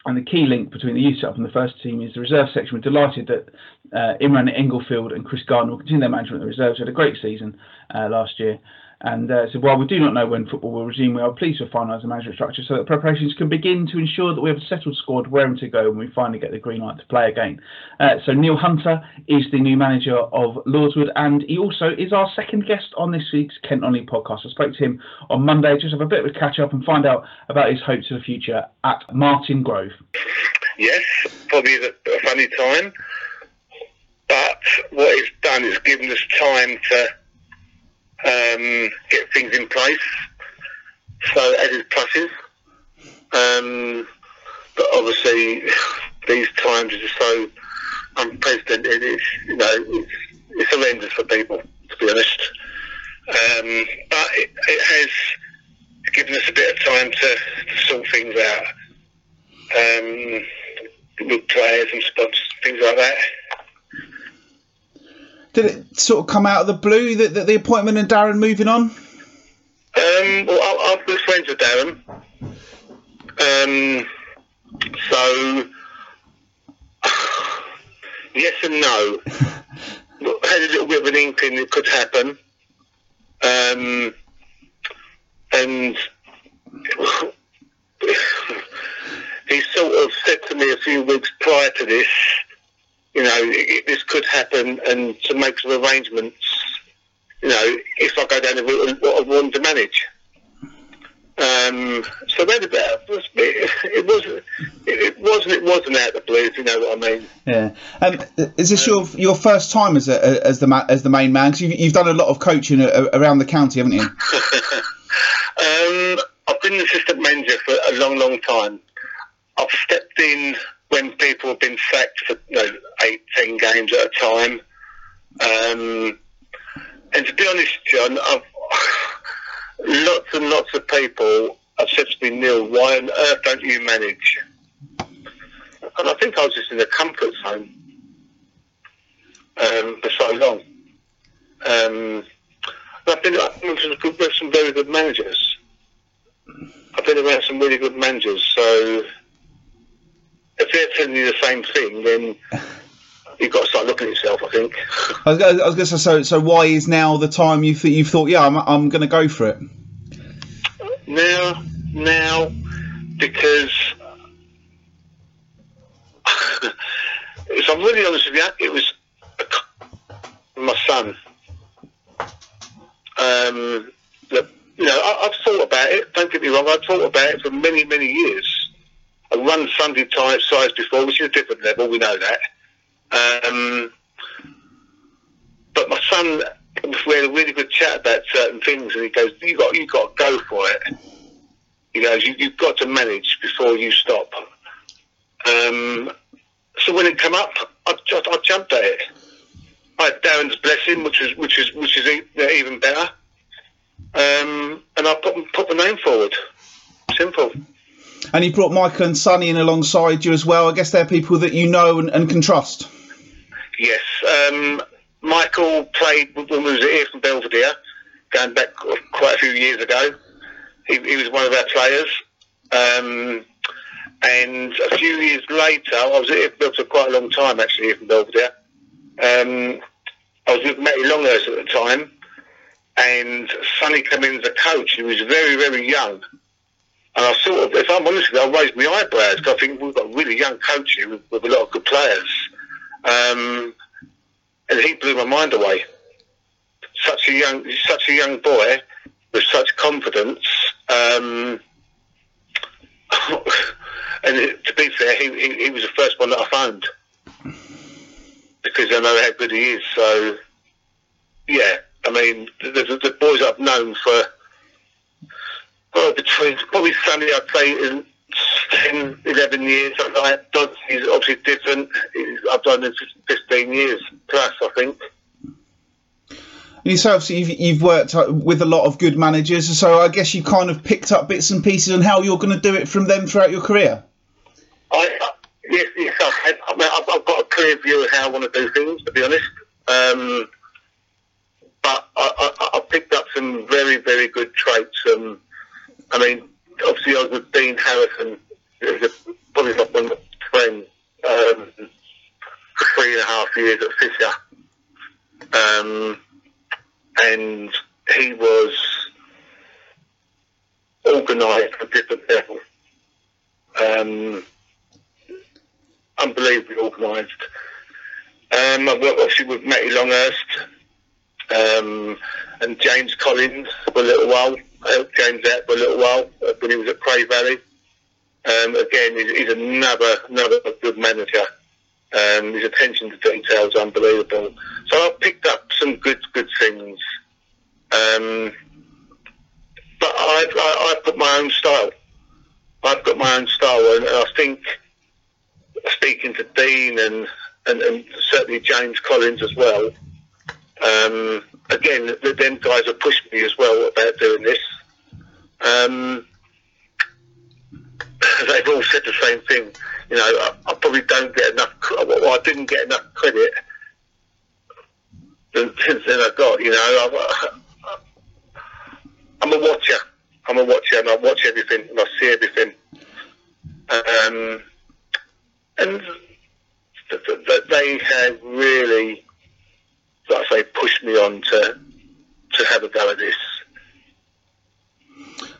And the key link between the youth setup and the first team is the reserve section. We're delighted that uh, Imran Englefield and Chris Gardner will continue their management of the reserves. They had a great season uh, last year. And uh, said, while we do not know when football will resume, we are pleased to finalise the management structure so that preparations can begin to ensure that we have a settled squad raring to go when we finally get the green light to play again. Uh, so Neil Hunter is the new manager of Lordswood, and he also is our second guest on this week's Kent Only podcast. I spoke to him on Monday, just have a bit of a catch up and find out about his hopes for the future at Martyn Grove. Yes, probably a funny time, but what it's done is given us time to um, get things in place. So as pluses. Um, but obviously these times are just so unprecedented. It's you know it's, it's horrendous for people to be honest. Um, but it, it, has given us a bit of time to, to sort things out um, with players and spots, things like that. Did it sort of come out of the blue that, the appointment and Darren moving on? Um, well, I, I'm good friends with Darren. Um, so, yes and no. Had a little bit of an inkling it could happen. Um, and he sort of said to me a few weeks prior to this, you know, it, this could happen and to make some arrangements, you know, if I go down the route of what I want to manage. Um, so that about it, it was it wasn't it wasn't out of the blue, if you know what I mean. Yeah. Um, is this your your first time as a, as the as the main man? Because you've, you've done a lot of coaching around the county, haven't you? um, I've been an assistant manager for a long, long time. I've stepped in when people have been sacked for you know, eight, ten games at a time. Um, and to be honest, John, I've, lots and lots of people have said to me, Neil, why on earth don't you manage? And I think I was just in a comfort zone um, for so long. Um, I've been with some very good managers. I've been around some really good managers, so if they're telling you the same thing, then you've got to start looking at yourself. I think. I was, I was going to say, so, so why is now the time you th- you've thought, yeah, I'm, I'm going to go for it? Now, now, because if I'm really honest with you, it was my son. Um, that, you know, I, have thought about it. Don't get me wrong. I've thought about it for many, many years. I've run Sunday type size before, which is a different level. We know that. Um, but my son, we had a really good chat about certain things, and he goes, "You got, you got to go for it." He goes, you, "You've got to manage before you stop." Um, so when it came up, I, I, I, jumped at it. I had Darren's blessing, which is which is which is even better, um, and I put put my name forward. Simple. And you brought Michael and Sonny in alongside you as well. I guess they're people that you know and, and can trust. Yes. Um, Michael played when we was Erith and Belvedere, going back quite a few years ago. He, he was one of our players. Um, and a few years later, I was here for quite a long time actually Erith and Belvedere. Um, I was with Matty Longhurst at the time, and Sonny came in as a coach. He was very, very young. And I sort of, if I'm honest with you, I raised my eyebrows because I think we've got a really young coach here with, with a lot of good players. Um, and he blew my mind away. Such a young, such a young boy with such confidence. Um, and it, to be fair, he, he, he, was the first one that I phoned because I know how good he is. So, yeah, I mean, the, the, the boys I've known for well, between probably Sunday, I'd say in 10, 11 years. Like Dodds is obviously different. I've done it for 15 years plus, I think. You say obviously you've, you've, worked with a lot of good managers, so I guess you kind of picked up bits and pieces on how you're going to do it from them throughout your career. I, yes, yes, I've, I mean, I've, I've, got a clear view of how I want to do things, to be honest. Um, but I, I, I, picked up some very, very good traits. Um, I mean, obviously I was with Dean Harrison, who's probably not one friend, um, for three and a half years at Fisher. Um, and he was organised a different level. Um, unbelievably organised. Um, I've worked obviously with Matty Longhurst um, and James Collins for a little while. I helped James out for a little while when he was at Cray Valley. Um, again, he's, another another good manager. Um, his attention to detail is unbelievable. So I've picked up some good good things. Um, but I've, I, I put my own style. I've got my own style, and I think speaking to Dean and, and, and certainly James Collins as well. Um, again, the, them guys have pushed me as well about doing this. Um, they've all said the same thing. You know, I, I probably don't get enough. Well, I didn't get enough credit than, than I got. You know, I, I'm a watcher. I'm a watcher, and I watch everything, and I see everything. Um, and th- th- they have really, like I say, pushed me on to to have a go at this.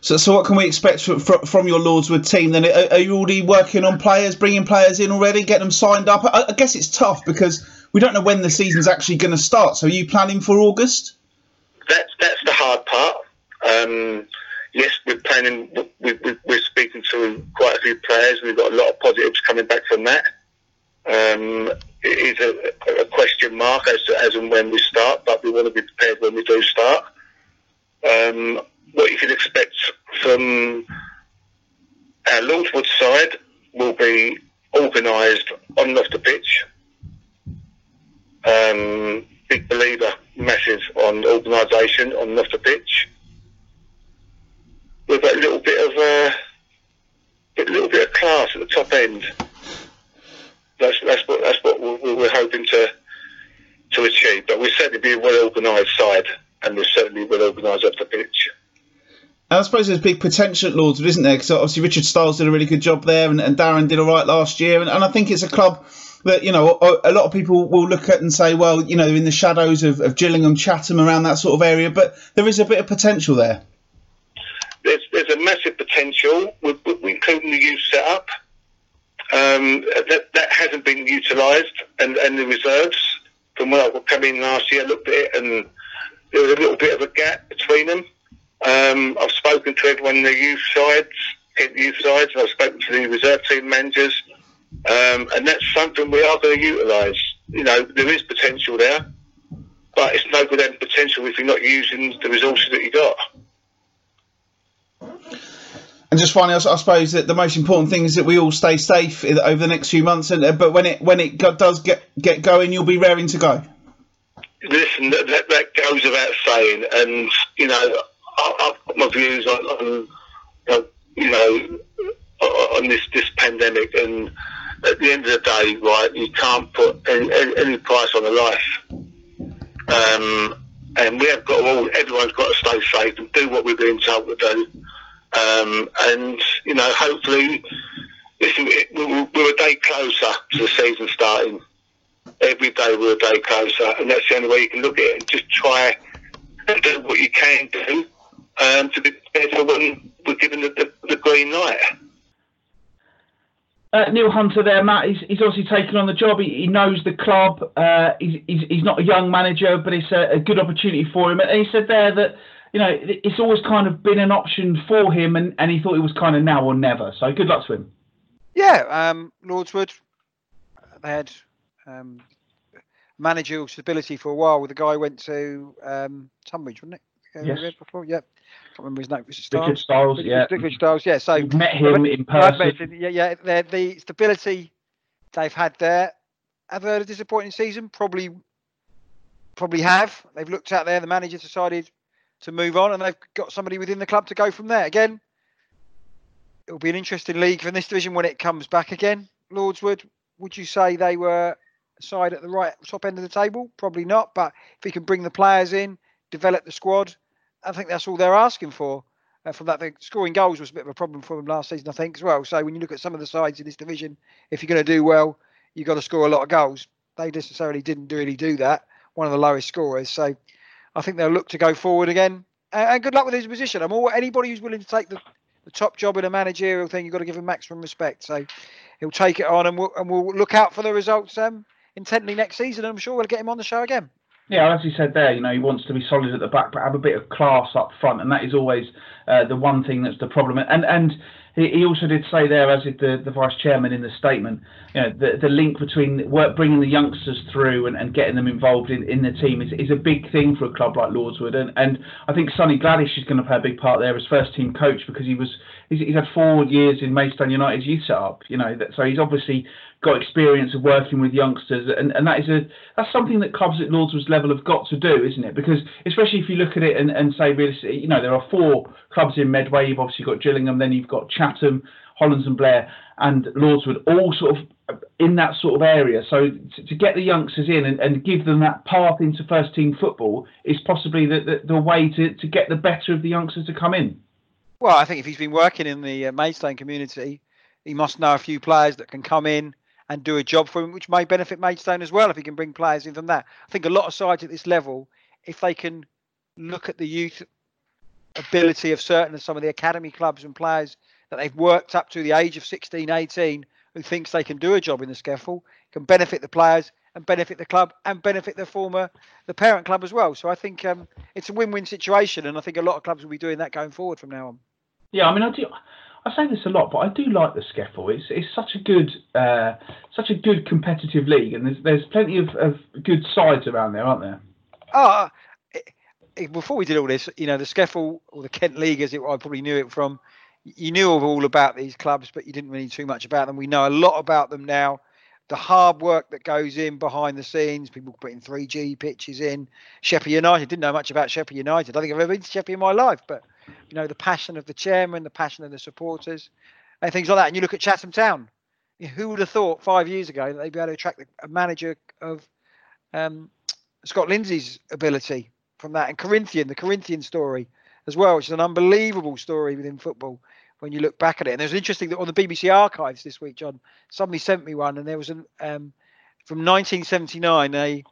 So, so what can we expect from, from your Lordswood team then? Are, are, you already working on players, bringing players in already, getting them signed up? I, I guess it's tough because we don't know when the season's actually going to start. So, are you planning for August? That's that's the hard part. Um, yes, we're planning. We, we, we're speaking to quite a few players. We've got a lot of positives coming back from that. Um, it is a, a, question mark as to, as and when we start, but we want to be prepared when we do start. Um, what you can expect from our Lordswood side will be organised on and off the pitch. Um, big believer, massive on organisation on and off the pitch with a little bit of a, a little bit of class at the top end. That's that's what that's what we're, we're hoping to to achieve. But we'll certainly be a well organised side, and we're certainly well organised off the pitch. I suppose there's big potential at Lordswood, isn't there? Because obviously Richard Stiles did a really good job there, and, and Darren did all right last year, and, and I think it's a club that you know a, a, lot of people will look at and say, well, you know, in the shadows of, of Gillingham, Chatham, around that sort of area, but there is a bit of potential there there's there's a massive potential, including the youth setup. Um, that that hasn't been utilised, and, and the reserves. From when I came in last year, looked at it, and there was a little bit of a gap between them. Um, I've spoken to everyone in the youth sides, youth sides, and I've spoken to the reserve team managers, um, and that's something we are going to utilise. You know, there is potential there, but it's no good having potential if you're not using the resources that you got. And just finally, I suppose that the most important thing is that we all stay safe over the next few months. And uh, but when it when it does get get going, you'll be raring to go. Listen, that, that goes without saying, and you know, I've got my views on, on you know on this this pandemic, and at the end of the day, right, you can't put any, any price on a life. Um, and we have got all everyone's got to stay safe and do what we're being told to do. Um, and, you know, hopefully, listen, we're, a day closer to the season starting. Every day we're a day closer, and that's the only way you can look at it and just try and do what you can do um, to be for when we're given the, the, the green light. Uh, Neil Hunter there, Matt. He's, he's obviously taken on the job. He, he knows the club. Uh, he's, he's, he's, not a young manager, but it's a, a, good opportunity for him. And he said there that you know, it's always kind of been an option for him, and, and he thought it was kind of now or never. So good luck to him. Yeah, um, Lordswood, they had um, managerial stability for a while with the guy who went to um, Tunbridge, wasn't it? Yes. Before, yeah. Can't remember his name. It Stiles? Richard Stiles, yeah. Richard Stiles, yeah. So We've met him in person. yeah, yeah. The stability they've had there. Have heard a disappointing season? Probably, probably have. They've looked out there. The manager decided to move on, and they've got somebody within the club to go from there. Again, it'll be an interesting league from this division when it comes back again. Lordswood, would you say they were side at the right top end of the table? Probably not, but if he can bring the players in, develop the squad, I think that's all they're asking for. Uh, from that, scoring goals was a bit of a problem for them last season, I think, as well. So when you look at some of the sides in this division, if you're going to do well, you've got to score a lot of goals. They necessarily didn't really do that. One of the lowest scorers. So I think they'll look to go forward again. And good luck with his position. I'm all anybody who's willing to take the the top job in a managerial thing. You've got to give him maximum respect. So he'll take it on, and we'll and we'll look out for the results um, intently next season. And I'm sure we'll get him on the show again. Yeah, as you said there, you know, he wants to be solid at the back, but have a bit of class up front, and that is always uh, the one thing that's the problem. And and he, also did say there, as did the, the vice chairman in the statement, you know, the, the link between work, bringing the youngsters through and, and getting them involved in, in the team is, is a big thing for a club like Lordswood. And, and I think Sonny Gladish is going to play a big part there as first team coach because he was he's, he's had four years in Maidstone United's youth setup. You know, that, so he's obviously got experience of working with youngsters, and, and that is a that's something that clubs at Lordswood's level have got to do, isn't it? Because especially if you look at it and, and say, really, you know, there are four clubs in Medway. You've obviously got Gillingham, then you've got Chatham, Hollands and Blair, and Lordswood, all sort of in that sort of area. So to, to get the youngsters in and, and, give them that path into first team football is possibly the, the, the, way to, to get the better of the youngsters to come in. Well, I think if he's been working in the uh, Maidstone community, he must know a few players that can come in and do a job for him, which may benefit Maidstone as well if he can bring players in from that. I think a lot of sides at this level, if they can look at the youth ability of certain of some of the academy clubs and players that they've worked up to the age of 16, 18, who thinks they can do a job in the SCEFL, can benefit the players and benefit the club and benefit the former, the parent club as well. So I think um, it's a win-win situation, and I think a lot of clubs will be doing that going forward from now on. Yeah, I mean, I do. I say this a lot, but I do like the SCEFL. It's it's such a good uh, such a good competitive league, and there's there's plenty of, of good sides around there, aren't there? Oh, before we did all this, you know, the SCEFL or the Kent League, as it I probably knew it from. You knew all about these clubs, but you didn't really too much about them. We know a lot about them now. The hard work that goes in behind the scenes, people putting 3G pitches in. Sheppey United didn't know much about Sheppey United. I think I've ever been to Sheppey in my life, but you know, the passion of the chairman, the passion of the supporters, and things like that. And you look at Chatham Town. Who would have thought five years ago that they'd be able to attract a manager of um, Scott Lindsay's ability from that, and Corinthian, the Corinthian story as well, which is an unbelievable story within football when you look back at it. And there's interesting that on the BBC archives this week, John, somebody sent me one, and there was an um, from 1979 a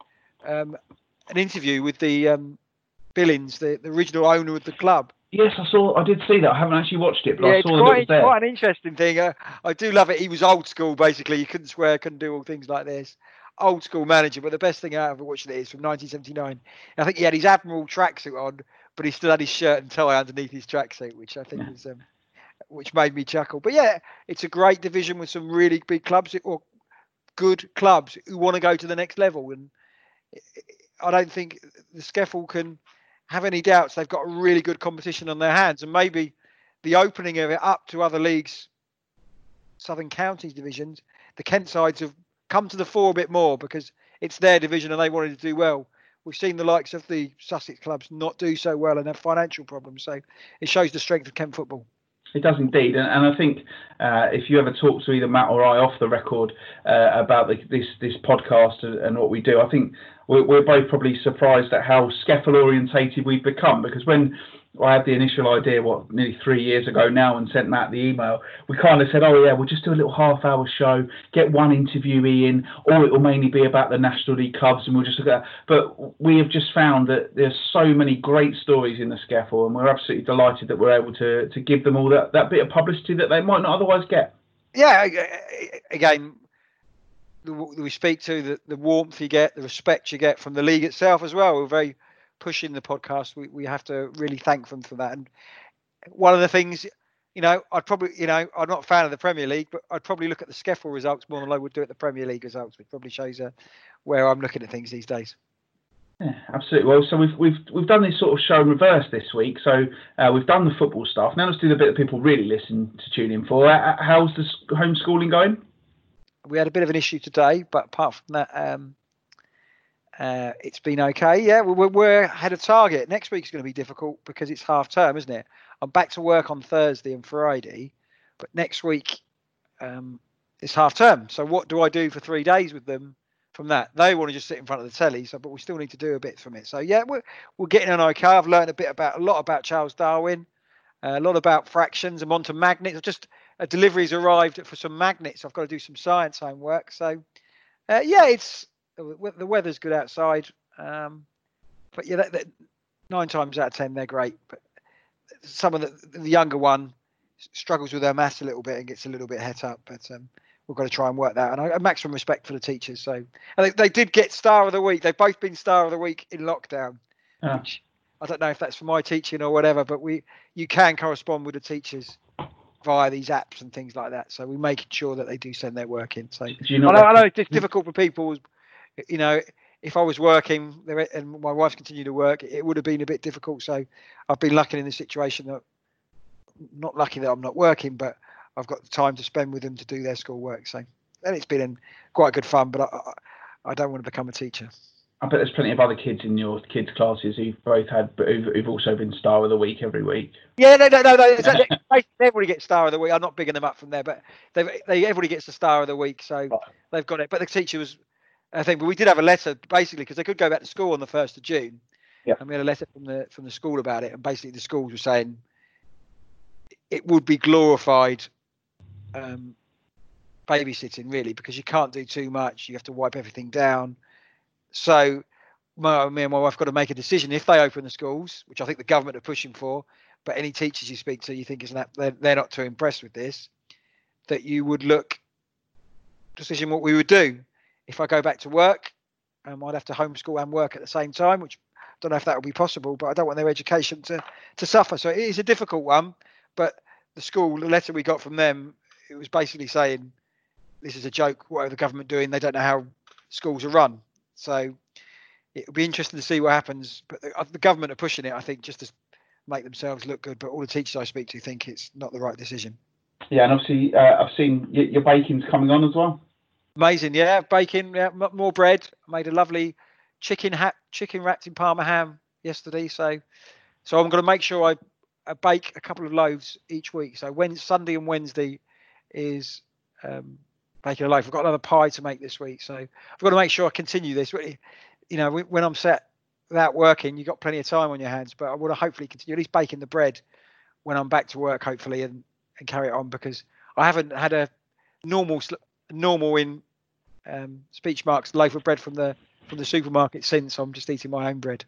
um, an interview with the um, Billings, the, the original owner of the club, Yes, I saw. I did see that. I haven't actually watched it, but yeah, I saw it's quite, it there. quite an interesting thing. Uh, I do love it. He was old school, basically. He couldn't swear, couldn't do all things like this. Old school manager, but the best thing out of watching it is from 1979. I think he had his Admiral tracksuit on, but he still had his shirt and tie underneath his tracksuit, which I think yeah. was, um, which made me chuckle. But yeah, it's a great division with some really big clubs or good clubs who want to go to the next level. And I don't think the SCEFL can have any doubts, they've got really good competition on their hands, and maybe the opening of it up to other leagues, Southern Counties divisions, the Kent sides have come to the fore a bit more because it's their division and they wanted to do well. We've seen the likes of the Sussex clubs not do so well and have financial problems. So it shows the strength of Kent football. It does indeed, and, and I think uh, if you ever talk to either Matt or I off the record uh, about the, this this podcast and, and, what we do, I think we're, we're both probably surprised at how SCEFL orientated we've become. Because when I had the initial idea, what, nearly three years ago now, and sent Matt the email. We kind of said, oh, yeah, we'll just do a little half hour show, get one interviewee in, or it will mainly be about the National League clubs, and we'll just look at But we have just found that there's so many great stories in the SCEFL, and we're absolutely delighted that we're able to, to give them all that, that bit of publicity that they might not otherwise get. Yeah, again, we speak to the, the warmth you get, the respect you get from the league itself as well. We're very pushing the podcast, we, we have to really thank them for that. And one of the things, you know, I'd probably, you know, I'm not a fan of the Premier League, but I'd probably look at the SCEFL results more than I would do at the Premier League results, which probably shows uh, where I'm looking at things these days. Yeah, absolutely. Well, so we've we've we've done this sort of show in reverse this week. So uh, we've done the football stuff. Now let's do the bit that people really listen to tune in for. Uh, how's the homeschooling going? We had a bit of an issue today, but apart from that, um, uh, it's been okay. Yeah, we're, we're ahead of target. Next week is going to be difficult because it's half term, isn't it? I'm back to work on Thursday and Friday, but next week um, it's half term. So what do I do for three days with them from that? They want to just sit in front of the telly, so but we still need to do a bit from it. So yeah, we're we're getting on okay. I've learned a bit about a lot about Charles Darwin, uh, a lot about fractions. I'm onto magnets. Just a delivery's arrived for some magnets. I've got to do some science homework. So uh, yeah, it's the weather's good outside. Um, but yeah, nine times out of ten they're great. But some of the, the younger one, struggles with her maths a little bit and gets a little bit het up. But um, we've got to try and work that. And I have maximum respect for the teachers. So and they, they, did get star of the week. They've both been star of the week in lockdown. Yeah. Which I don't know if that's for my teaching or whatever, but we you can correspond with the teachers via these apps and things like that. So we're making sure that they do send their work in. So Do you know I know, I know it's difficult for people. You know, if I was working there and my wife's continued to work, it would have been a bit difficult. So I've been lucky in the situation that not lucky that I'm not working, but I've got the time to spend with them to do their school work. So and it's been quite good fun. But I, I, don't want to become a teacher. I bet there's plenty of other kids in your kids' classes who've both had, but who've, who've also been star of the week every week. Yeah, no, no, no, no. everybody gets star of the week. I'm not bigging them up from there, but they, they everybody gets the star of the week, so they've got it. But the teacher was, I think, but we did have a letter basically because they could go back to school on the first of June, Yeah. and we had a letter from the from the school about it, and basically the schools were saying it would be glorified um, babysitting really because you can't do too much. You have to wipe everything down. So my, me and my wife got to make a decision if they open the schools, which I think the government are pushing for. But any teachers you speak to, you think is that they're, they're not too impressed with this, that you would look decision what we would do. If I go back to work, um, I'd have to homeschool and work at the same time, which I don't know if that will be possible. But I don't want their education to to suffer. So it is a difficult one. But the school, the letter we got from them, it was basically saying this is a joke. What are the government doing? They don't know how schools are run. So it'll be interesting to see what happens. But the, uh, the government are pushing it, I think, just to make themselves look good. But all the teachers I speak to think it's not the right decision. Yeah, and obviously uh, I've seen y- your baking's coming on as well. Amazing, yeah. Bacon, yeah, m- more bread. Made a lovely chicken hat, chicken wrapped in Parma ham yesterday. So, so I'm going to make sure I, I bake a couple of loaves each week. So when Sunday and Wednesday is um, baking a loaf. I've got another pie to make this week, so I've got to make sure I continue this. You know, when I'm set without working, you've got plenty of time on your hands. But I want to hopefully continue at least baking the bread when I'm back to work, hopefully, and and carry it on because I haven't had a normal normal in um, speech marks loaf of bread from the from the supermarket since. I'm just eating my own bread.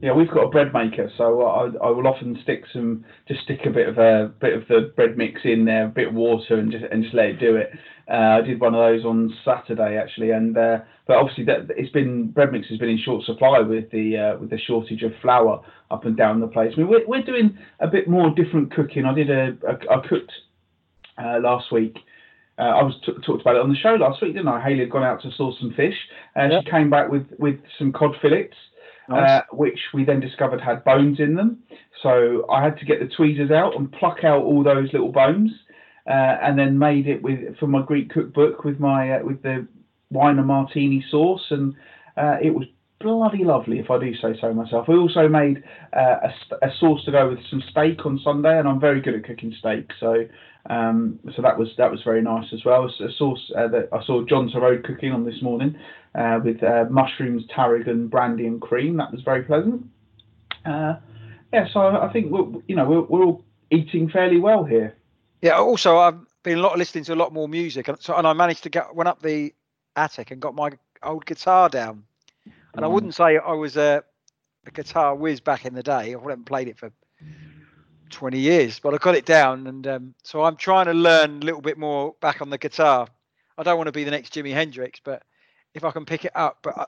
Yeah, we've got a bread maker, so I, I will often stick some, just stick a bit of a bit of the bread mix in there, a bit of water, and just and just let it do it. Uh, I did one of those on Saturday actually, and uh, but obviously that it's been bread mix has been in short supply with the uh, with the shortage of flour up and down the place. I mean, we're we're doing a bit more different cooking. I did a, a I cooked uh, last week. Uh, I was t- talked about it on the show last week, didn't I? Haley had gone out to source some fish, and Yep. she came back with with some cod fillets Nice. uh, which we then discovered had bones in them. So I had to get the tweezers out and pluck out all those little bones, uh, and then made it with for my Greek cookbook with my uh, with the wine and martini sauce, and uh, it was bloody lovely if I do say so myself. We also made uh, a, a sauce to go with some steak on Sunday, and I'm very good at cooking steak, so. Um, so that was that was very nice as well. A sauce uh, that I saw John Torode cooking on this morning uh, with uh, mushrooms, tarragon, brandy, and cream. That was very pleasant. Uh, yeah, so I think we're, you know we're, we're all eating fairly well here. Yeah. Also, I've been a lot listening to a lot more music, and so and I managed to get went up the attic and got my old guitar down. And I wouldn't say I was a, a guitar whiz back in the day. I haven't played it for 20 years, but I got it down, and um, so I'm trying to learn a little bit more back on the guitar. I don't want to be the next Jimi Hendrix, but if I can pick it up, but I,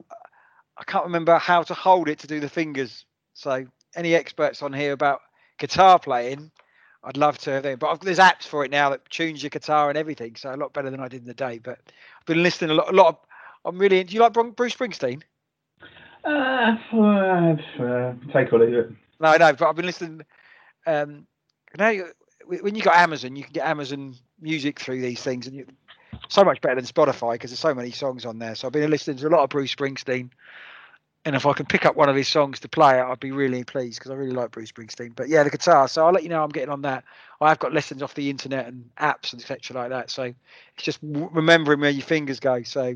I can't remember how to hold it to do the fingers. So, any experts on here about guitar playing, I'd love to have them. But I've, there's apps for it now that tunes your guitar and everything, so a lot better than I did in the day. But I've been listening a lot. A lot. Of, I'm really. Do you like Bruce Springsteen? Uh, uh, take or leave it. No, no. But I've been listening. Um, you- when you got Amazon, you can get Amazon Music through these things, and you, so much better than Spotify because there's so many songs on there. So I've been listening to a lot of Bruce Springsteen, and if I can pick up one of his songs to play it, I'd be really pleased because I really like Bruce Springsteen. But yeah, the guitar. So I'll let you know I'm getting on that. I have got lessons off the internet and apps and etc. like that. So it's just remembering where your fingers go. So,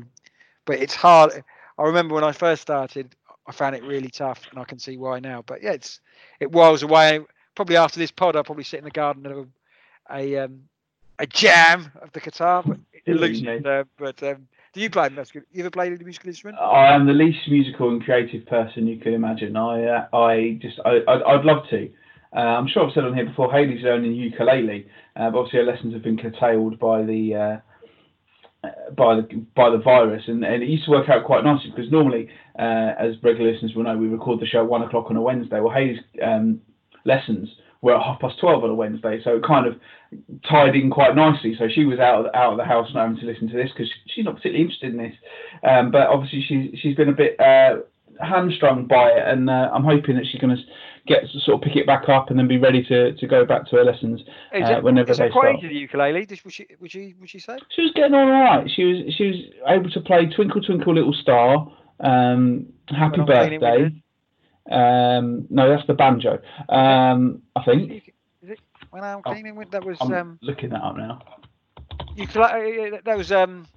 but it's hard. I remember when I first started, I found it really tough, and I can see why now. But yeah, it's it whiles away. Probably after this pod, I'll probably sit in the garden and have a a, um, a jam of the guitar. But it looks. Uh, but um, do you play musical? You ever played any musical instrument? I am the least musical and creative person you can imagine. I uh, I just I I'd, I'd love to. Uh, I'm sure I've said on here before. Haley's learning ukulele, uh, but obviously her lessons have been curtailed by the uh, by the by the virus, and, and it used to work out quite nicely because normally, uh, as regular listeners will know, we record the show at one o'clock on a Wednesday. Well, Haley's um, lessons were at half past twelve on a Wednesday, so it kind of tied in quite nicely. So she was out of, out of the house not having to listen to this because she's not particularly interested in this. Um, but obviously she's she's been a bit uh, hamstrung by it, and uh, I'm hoping that she's going to get sort of pick it back up and then be ready to, to go back to her lessons uh, it, whenever is they start. easy the ukulele? Would she would she would she say? She was getting on all right. She was she was able to play Twinkle Twinkle Little Star, um, Happy Birthday. Um, no, that's the banjo. Um, I think. Is it when I'm cleaning? With, that was. I'm um, looking that up now. Ukulele. That was um.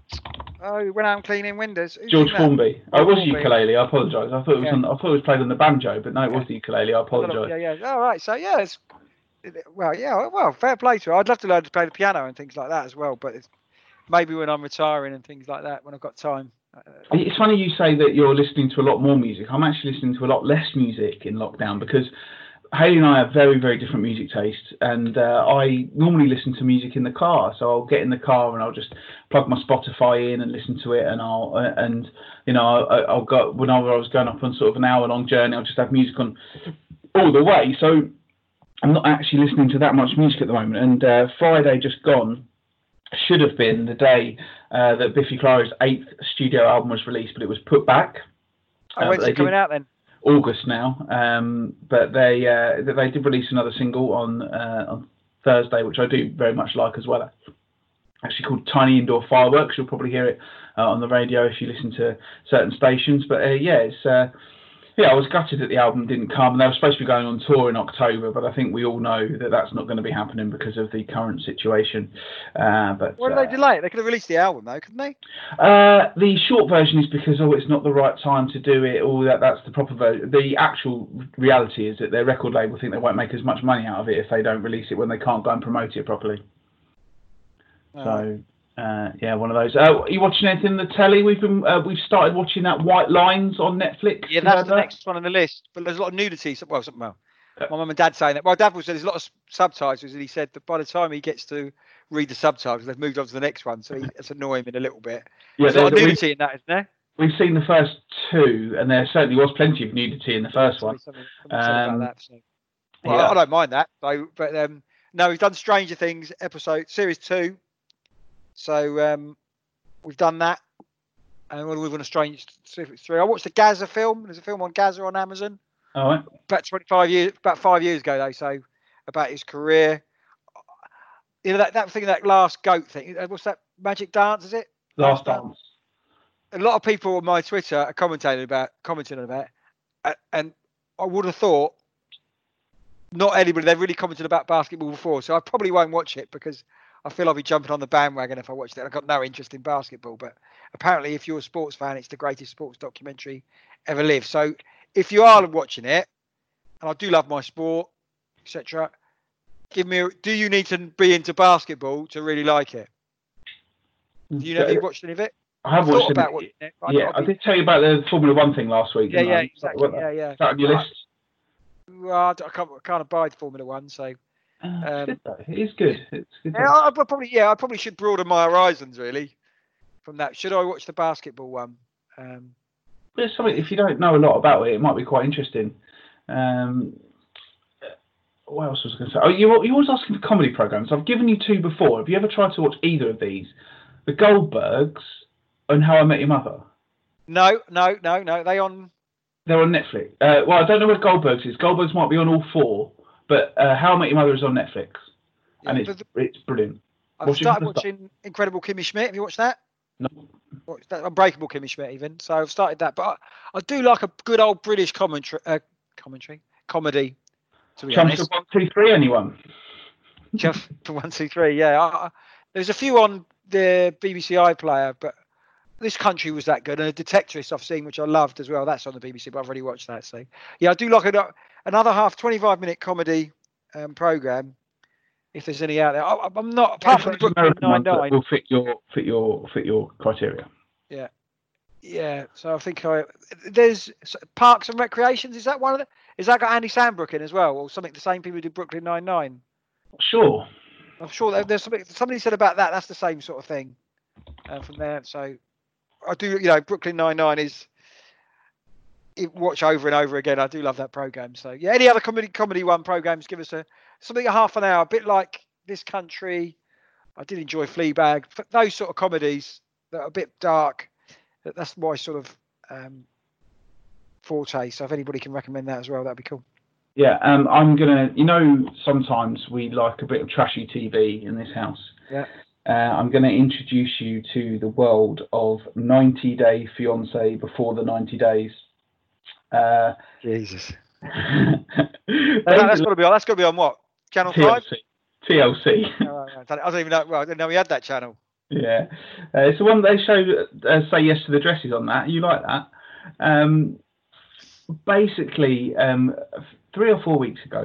Oh, when I'm cleaning windows. Who's George Formby. Oh, it was Formby. ukulele. I apologise. I thought it was. Yeah. On, I thought it was played on the banjo, but no, it yeah. was the ukulele. I apologise. Yeah, yeah. All right. So yeah, it's well, yeah, well, fair play to her. I'd love to learn to play the piano and things like that as well, but maybe when I'm retiring and things like that, when I've got time. Uh, it's funny you say that you're listening to a lot more music. I'm actually listening to a lot less music in lockdown because Haley and I have very, very different music tastes, and uh, I normally listen to music in the car. So I'll get in the car and I'll just plug my Spotify in and listen to it, and I'll uh, and you know I'll, I'll go whenever I was going up on sort of an hour long journey, I'll just have music on all the way. So I'm not actually listening to that much music at the moment. And uh, Friday just gone should have been the day uh, that Biffy Clyro's eighth studio album was released, but it was put back. Oh, when's it coming out then? August now, um, but they uh, they did release another single on uh, on Thursday, which I do very much like as well. Actually called Tiny Indoor Fireworks. You'll probably hear it uh, on the radio if you listen to certain stations. But uh, yeah, it's uh, yeah, I was gutted that the album didn't come. They were supposed to be going on tour in October, but I think we all know that that's not going to be happening because of the current situation. Uh, but why did uh, they delay it? They could have released the album though, couldn't they? Uh, the short version is because oh, it's not the right time to do it. Or that that's the proper version. The actual reality is that their record label think they won't make as much money out of it if they don't release it when they can't go and promote it properly. So uh, yeah, one of those. Uh, are you watching anything on the telly? We've been uh, we've started watching that White Lines on Netflix. Yeah, that's the that? next one on the list. But there's a lot of nudity. Well, well, uh, my mum and dad saying that. Well, dad was said there's a lot of subtitles, and he said that by the time he gets to read the subtitles, they've moved on to the next one, so he, it's annoying him a little bit. Yeah, there's a lot of nudity in that, isn't there? We've seen the first two, and there certainly was plenty of nudity in the first one. Something, something um, that, so. well, yeah. I don't mind that, though. But um, no, we've done Stranger Things episode series two so um, we've done that, and we're moving on to Strange Three. I watched the Gazza film. There's a film on Gazza on Amazon. All right. About 25 years, about five years ago though. So about his career. You know that, that thing, that last goat thing. Uh, what's that? Magic dance, is it? Last, last dance. dance. A lot of people on my Twitter are commenting about commenting about, it, and I would have thought not anybody. They've really commented about basketball before, so I probably won't watch it because I feel I'll be jumping on the bandwagon if I watch it. I've got no interest in basketball, but apparently, if you're a sports fan, it's the greatest sports documentary ever lived. So if you are watching it, and I do love my sport, etc., give me. A, do you need to be into basketball to really like it? Do you know if you watched any of it? I have watched about it. it yeah, I did tell you about the Formula One thing last week. Yeah, yeah, exactly. Yeah, yeah. Is that on your list? Well, I can't, I can't abide Formula One, so um, it's good It's good. Yeah, I, I probably yeah, I probably should broaden my horizons really from that. Should I watch the basketball one? Um, There's something if you don't know a lot about it, it might be quite interesting. Um, what else was I going to say? Oh, you you always asking for comedy programs. I've given you two before. Have you ever tried to watch either of these? The Goldbergs and How I Met Your Mother. No, no, no, no. They on. They're on Netflix. Uh, well, I don't know where Goldbergs is. Goldbergs might be on all four. But uh, How I Met Your Mother is on Netflix, yeah, and it's the, it's brilliant. I've started watching Incredible Kimmy Schmidt. Have you watched that? No. Unbreakable Kimmy Schmidt, even. So I've started that, but I, I do like a good old British commentary, uh, commentary, comedy. To be Chums honest. one two three, anyone? Just for one two three, yeah. I, there's a few on the BBC iPlayer, but this country was that good. And a Detectorist I've seen, which I loved as well. That's on the BBC, but I've already watched that. So yeah, I do like a, another half 25 minute comedy um, program. If there's any out there, I, am not apart from the Brooklyn Nine Nine. Will fit your fit your fit your criteria. Yeah, yeah. So I think I there's Parks and Recreations. Is that one of the? Is that got Andy Samberg in as well, or something? The same people who did Brooklyn Nine Nine. Sure. I'm sure there's something somebody said about that. That's the same sort of thing uh, from there. So I do, you know, Brooklyn Nine Nine is watch over and over again. I do love that program. So yeah, any other comedy comedy one programs, give us a something a half an hour, a bit like this country. I did enjoy Fleabag. Those sort of comedies that are a bit dark. That's my sort of um, forte. So if anybody can recommend that as well, that'd be cool. Yeah, um, I'm gonna. You know, sometimes we like a bit of trashy TV in this house. Yeah. Uh, I'm going to introduce you to the world of 90 Day Fiance before the 90 days. Uh, Jesus. that's got to be on. That's got to be on what? Channel TLC. Five. TLC. Oh, I don't even know. Well, I didn't know we had that channel. Yeah, uh, it's the one they show. Uh, say yes to the dresses on that. You like that? Um, basically, um, three or four weeks ago,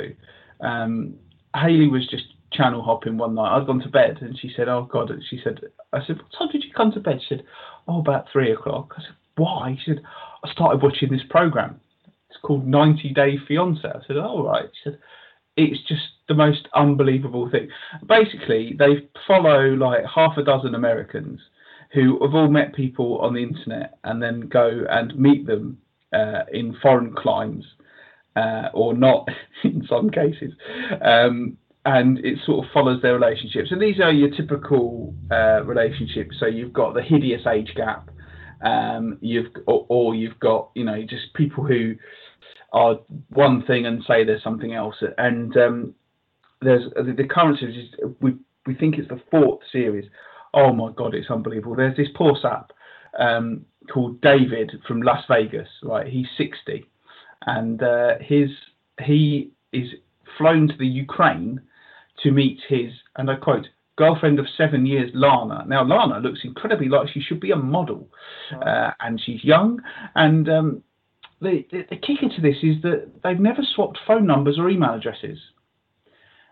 um, Haley was just channel hopping one night. I'd gone to bed, and she said, "Oh God," she said, "I said, what time did you come to bed?" She said, "Oh, about three o'clock." I said, "Why?" She said, "I started watching this program. It's called 90 Day Fiance." I said, "Oh right." She said, "It's just the most unbelievable thing. Basically, they follow like half a dozen Americans." Who have all met people on the internet and then go and meet them uh, in foreign climes, uh, or not in some cases. Um, and it sort of follows their relationships. And these are your typical uh, relationships. So you've got the hideous age gap, um, you've or, or, you've got you know just people who are one thing and say there's something else. And um, there's the, the current series. We we think it's the fourth series. Oh my god, it's unbelievable. There's this poor sap um, called David from Las Vegas. Right, he's 60, and uh, his he is flown to the Ukraine to meet his, and I quote, girlfriend of seven years, Lana. Now, Lana looks incredibly like she should be a model, uh, and she's young. And um, the, the, the kicker to this is that they've never swapped phone numbers or email addresses.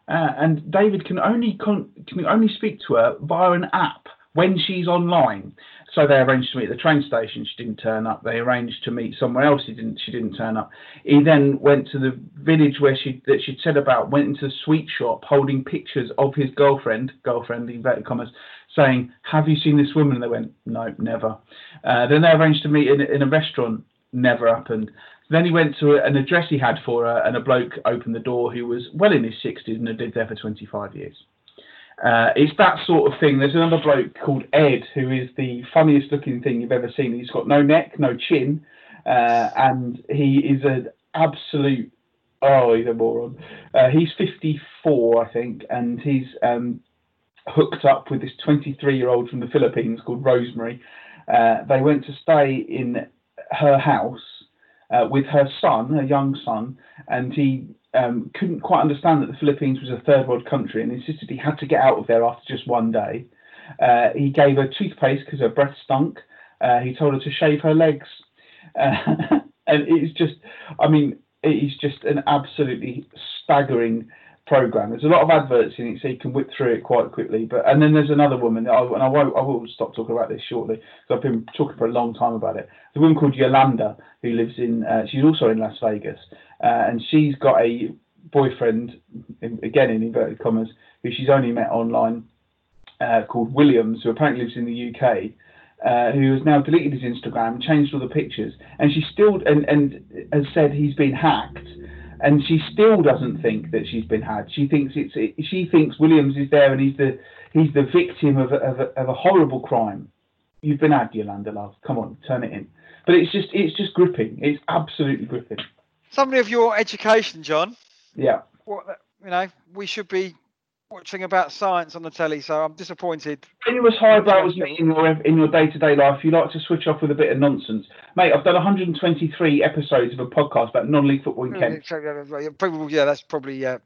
Uh, and David can only con- can only speak to her via an app when she's online. So they arranged to meet at the train station. She didn't turn up. They arranged to meet somewhere else. He didn't. She didn't turn up. He then went to the village where she that she'd said about. Went into the sweet shop, holding pictures of his girlfriend, girlfriend in inverted commas, saying, "Have you seen this woman?" And they went, "No, never." Uh, then they arranged to meet in, in a restaurant. Never happened. Then he went to an address he had for her, and a bloke opened the door who was well in his 60s and had lived there for 25 years. Uh, it's that sort of thing. There's another bloke called Ed who is the funniest looking thing you've ever seen. He's got no neck, no chin, uh, and he is an absolute. Oh, he's a moron. Uh, he's 54, I think, and he's um, hooked up with this 23 year old from the Philippines called Rosemary. Uh, they went to stay in her house uh, with her son, her young son, and he um, couldn't quite understand that the Philippines was a third world country and insisted he had to get out of there after just one day. Uh, he gave her toothpaste because her breath stunk. Uh, he told her to shave her legs. Uh, and it's just, I mean, it is just an absolutely staggering program. There's a lot of adverts in it, so you can whip through it quite quickly. But and then there's another woman, and I won't, I will stop talking about this shortly because I've been talking for a long time about it. The woman called Yolanda who lives in, uh, she's also in Las Vegas, uh, and she's got a boyfriend, in, again in inverted commas, who she's only met online, uh, called Williams, who apparently lives in the UK. Uh, who has now deleted his Instagram, changed all the pictures, and she still and, and has said he's been hacked and she still doesn't think that she's been had. She thinks it's it, she thinks Williams is there and he's the he's the victim of a, of a, of a horrible crime. You've been had, Yolanda love. Come on, turn it in. But it's just it's just gripping. It's absolutely gripping. Somebody of your education, John. Yeah. What you know, we should be watching about science on the telly, so I'm disappointed. When you was highbrow as in your in your day to day life, you like to switch off with a bit of nonsense, mate. I've done 123 episodes of a podcast about non-league football in Kent. Probably, yeah, that's probably uh,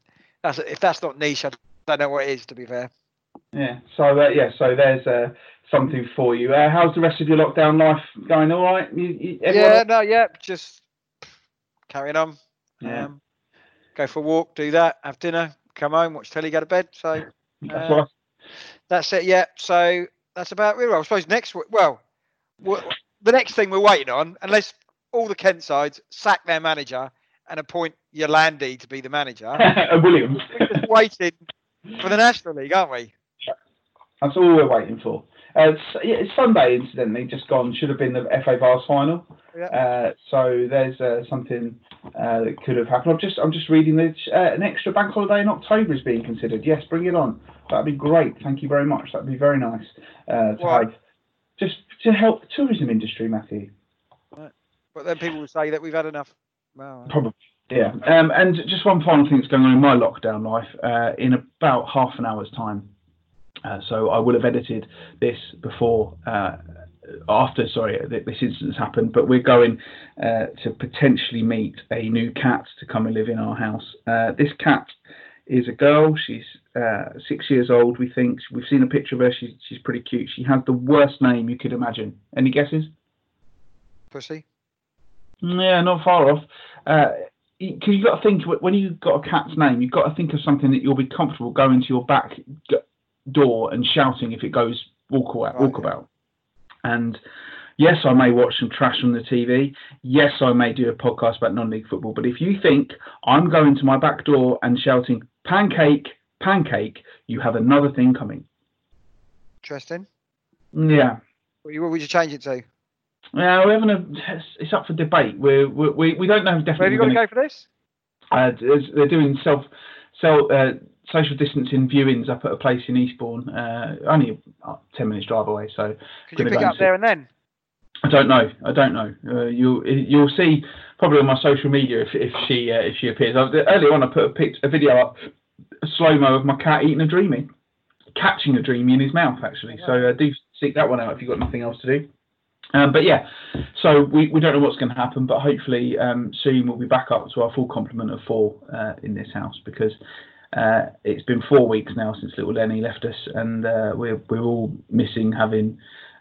that's if that's not niche, I don't know what it is. To be fair. Yeah. So uh, yeah, so there's uh, something for you. Uh, how's the rest of your lockdown life going? All right. You, you, yeah. No. Yeah. Just carrying on. Yeah. Um, go for a walk, do that, have dinner, come home, watch telly, go to bed. So that's, uh, that's it. Yeah. So that's about it. I suppose next well, the next thing we're waiting on, unless all the Kent sides sack their manager and appoint Yolandi to be the manager. Williams. We're just waiting for the National League, aren't we? That's all we're waiting for. Uh, it's, yeah, it's Sunday, incidentally, just gone. Should have been the FA Vase final. Yeah. Uh, so there's uh, something uh, that could have happened. I'm just I'm just reading that uh, an extra bank holiday in October is being considered. Yes, bring it on. That'd be great. Thank you very much. That'd be very nice uh, to Why? have. Just to help the tourism industry, Matthew. But then people will say that we've had enough. Well, Probably. Yeah. Um, and just one final thing that's going on in my lockdown life. Uh, in about half an hour's time. Uh, so I will have edited this before, uh, after, sorry, this incident's happened. But we're going uh, to potentially meet a new cat to come and live in our house. Uh, this cat is a girl. She's uh, six years old, we think. We've seen a picture of her. She's, she's pretty cute. She has the worst name you could imagine. Any guesses? pussy. Yeah, not far off. Uh, because you've got to think when you've got a cat's name, you've got to think of something that you'll be comfortable going to your back door and shouting if it goes walk walkabout. Right, walkabout. And yes, I may watch some trash on the TV. Yes, I may do a podcast about non-league football. But if you think I'm going to my back door and shouting pancake, pancake, you have another thing coming. Interesting. Yeah. What, what would you change it to? Yeah, we're having a. It's, up for debate. We're, we we we don't know Where definitely. have you got to go for this? Uh, they're doing self, self uh, social distancing viewings up at a place in Eastbourne, uh, only uh, ten minutes drive away. So Could you pick and up there and then? I don't know. I don't know. Uh, you'll you'll see probably on my social media if if she uh, if she appears. I, earlier on, I put a, pic, a video up, a slow mo of my cat eating a dreamy, catching a dreamy in his mouth actually. So uh, do seek that one out if you've got nothing else to do. Um, but yeah, so we, we don't know what's going to happen, but hopefully um, soon we'll be back up to our full complement of four uh, in this house because uh, it's been four weeks now since little Lenny left us, and uh, we're we're all missing having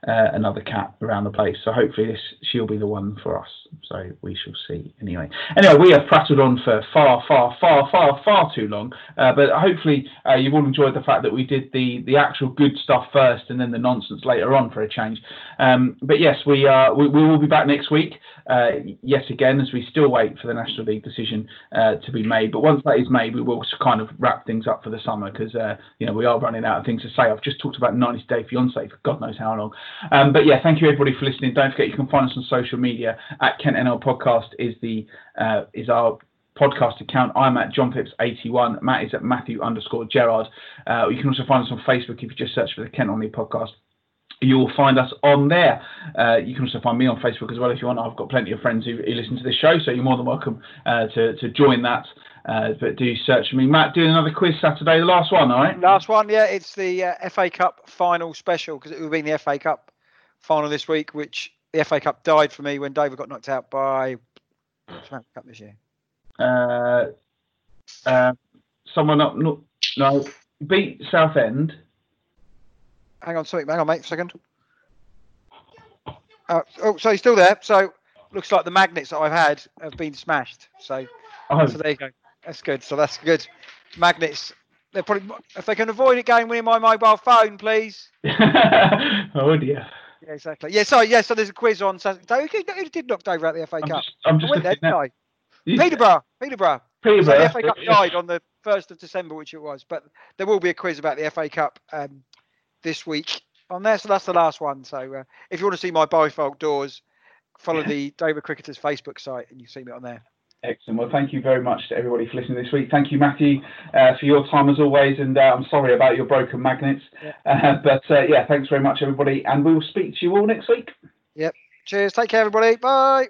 uh, another cat around the place. So hopefully this she'll be the one for us. So we shall see. Anyway, anyway, we have prattled on for far, far, far, far, far too long. Uh, but hopefully uh, you've all enjoyed the fact that we did the the actual good stuff first, and then the nonsense later on for a change. Um, but yes, we uh, we, we will be back next week. Uh, yet again, as we still wait for the National League decision uh, to be made. But once that is made, we will kind of wrap things up for the summer because you know we are running out of things to say. I've just talked about 90 Day Fiance for God knows how long. Um, but yeah, thank you everybody for listening. Don't forget you can find us on social media at Kent NL Podcast is the uh, is our podcast account. I'm at John Phipps 81. Matt is at Matthew underscore Gerard. Uh, you can also find us on Facebook if you just search for the Kent Only Podcast. You will find us on there. Uh, you can also find me on Facebook as well if you want. I've got plenty of friends who, who listen to this show, so you're more than welcome uh, to, to join that. Uh, but do search for me. Matt, doing another quiz Saturday, the last one, all right? Last one, yeah, it's the uh, FA Cup final special because it would have been the FA Cup final this week, which the FA Cup died for me when Dover got knocked out by FA Cup this year. Uh, uh, someone up, no, no, beat Southend. Hang on, sorry, hang on, mate, a second. Uh, oh, so he's still there. So looks like the magnets that I've had have been smashed. So, Oh, so there you go. That's good. So that's good. Magnets. They're probably if they can avoid it going with my mobile phone, please. oh dear. Yeah, exactly. Yeah, sorry. Yeah, so there's a quiz on Saturday. Who, who did knock Dover out the FA I'm Cup? just, I'm I just went there, looking didn't at I? You- Peterborough. Peterborough. So Peterborough. the FA Cup died on the first of December, which it was. But there will be a quiz about the FA Cup um, this week on there. So that's the last one. So uh, if you want to see my bifold doors, follow the Dover Cricketers Facebook site, and you see me on there. Excellent. Well, thank you very much to everybody for listening this week. Thank you, Matthew, uh, for your time as always. And uh, I'm sorry about your broken magnets. Uh, but uh, yeah, thanks very much, everybody. And we will speak to you all next week. Yep. Cheers. Take care, everybody. Bye.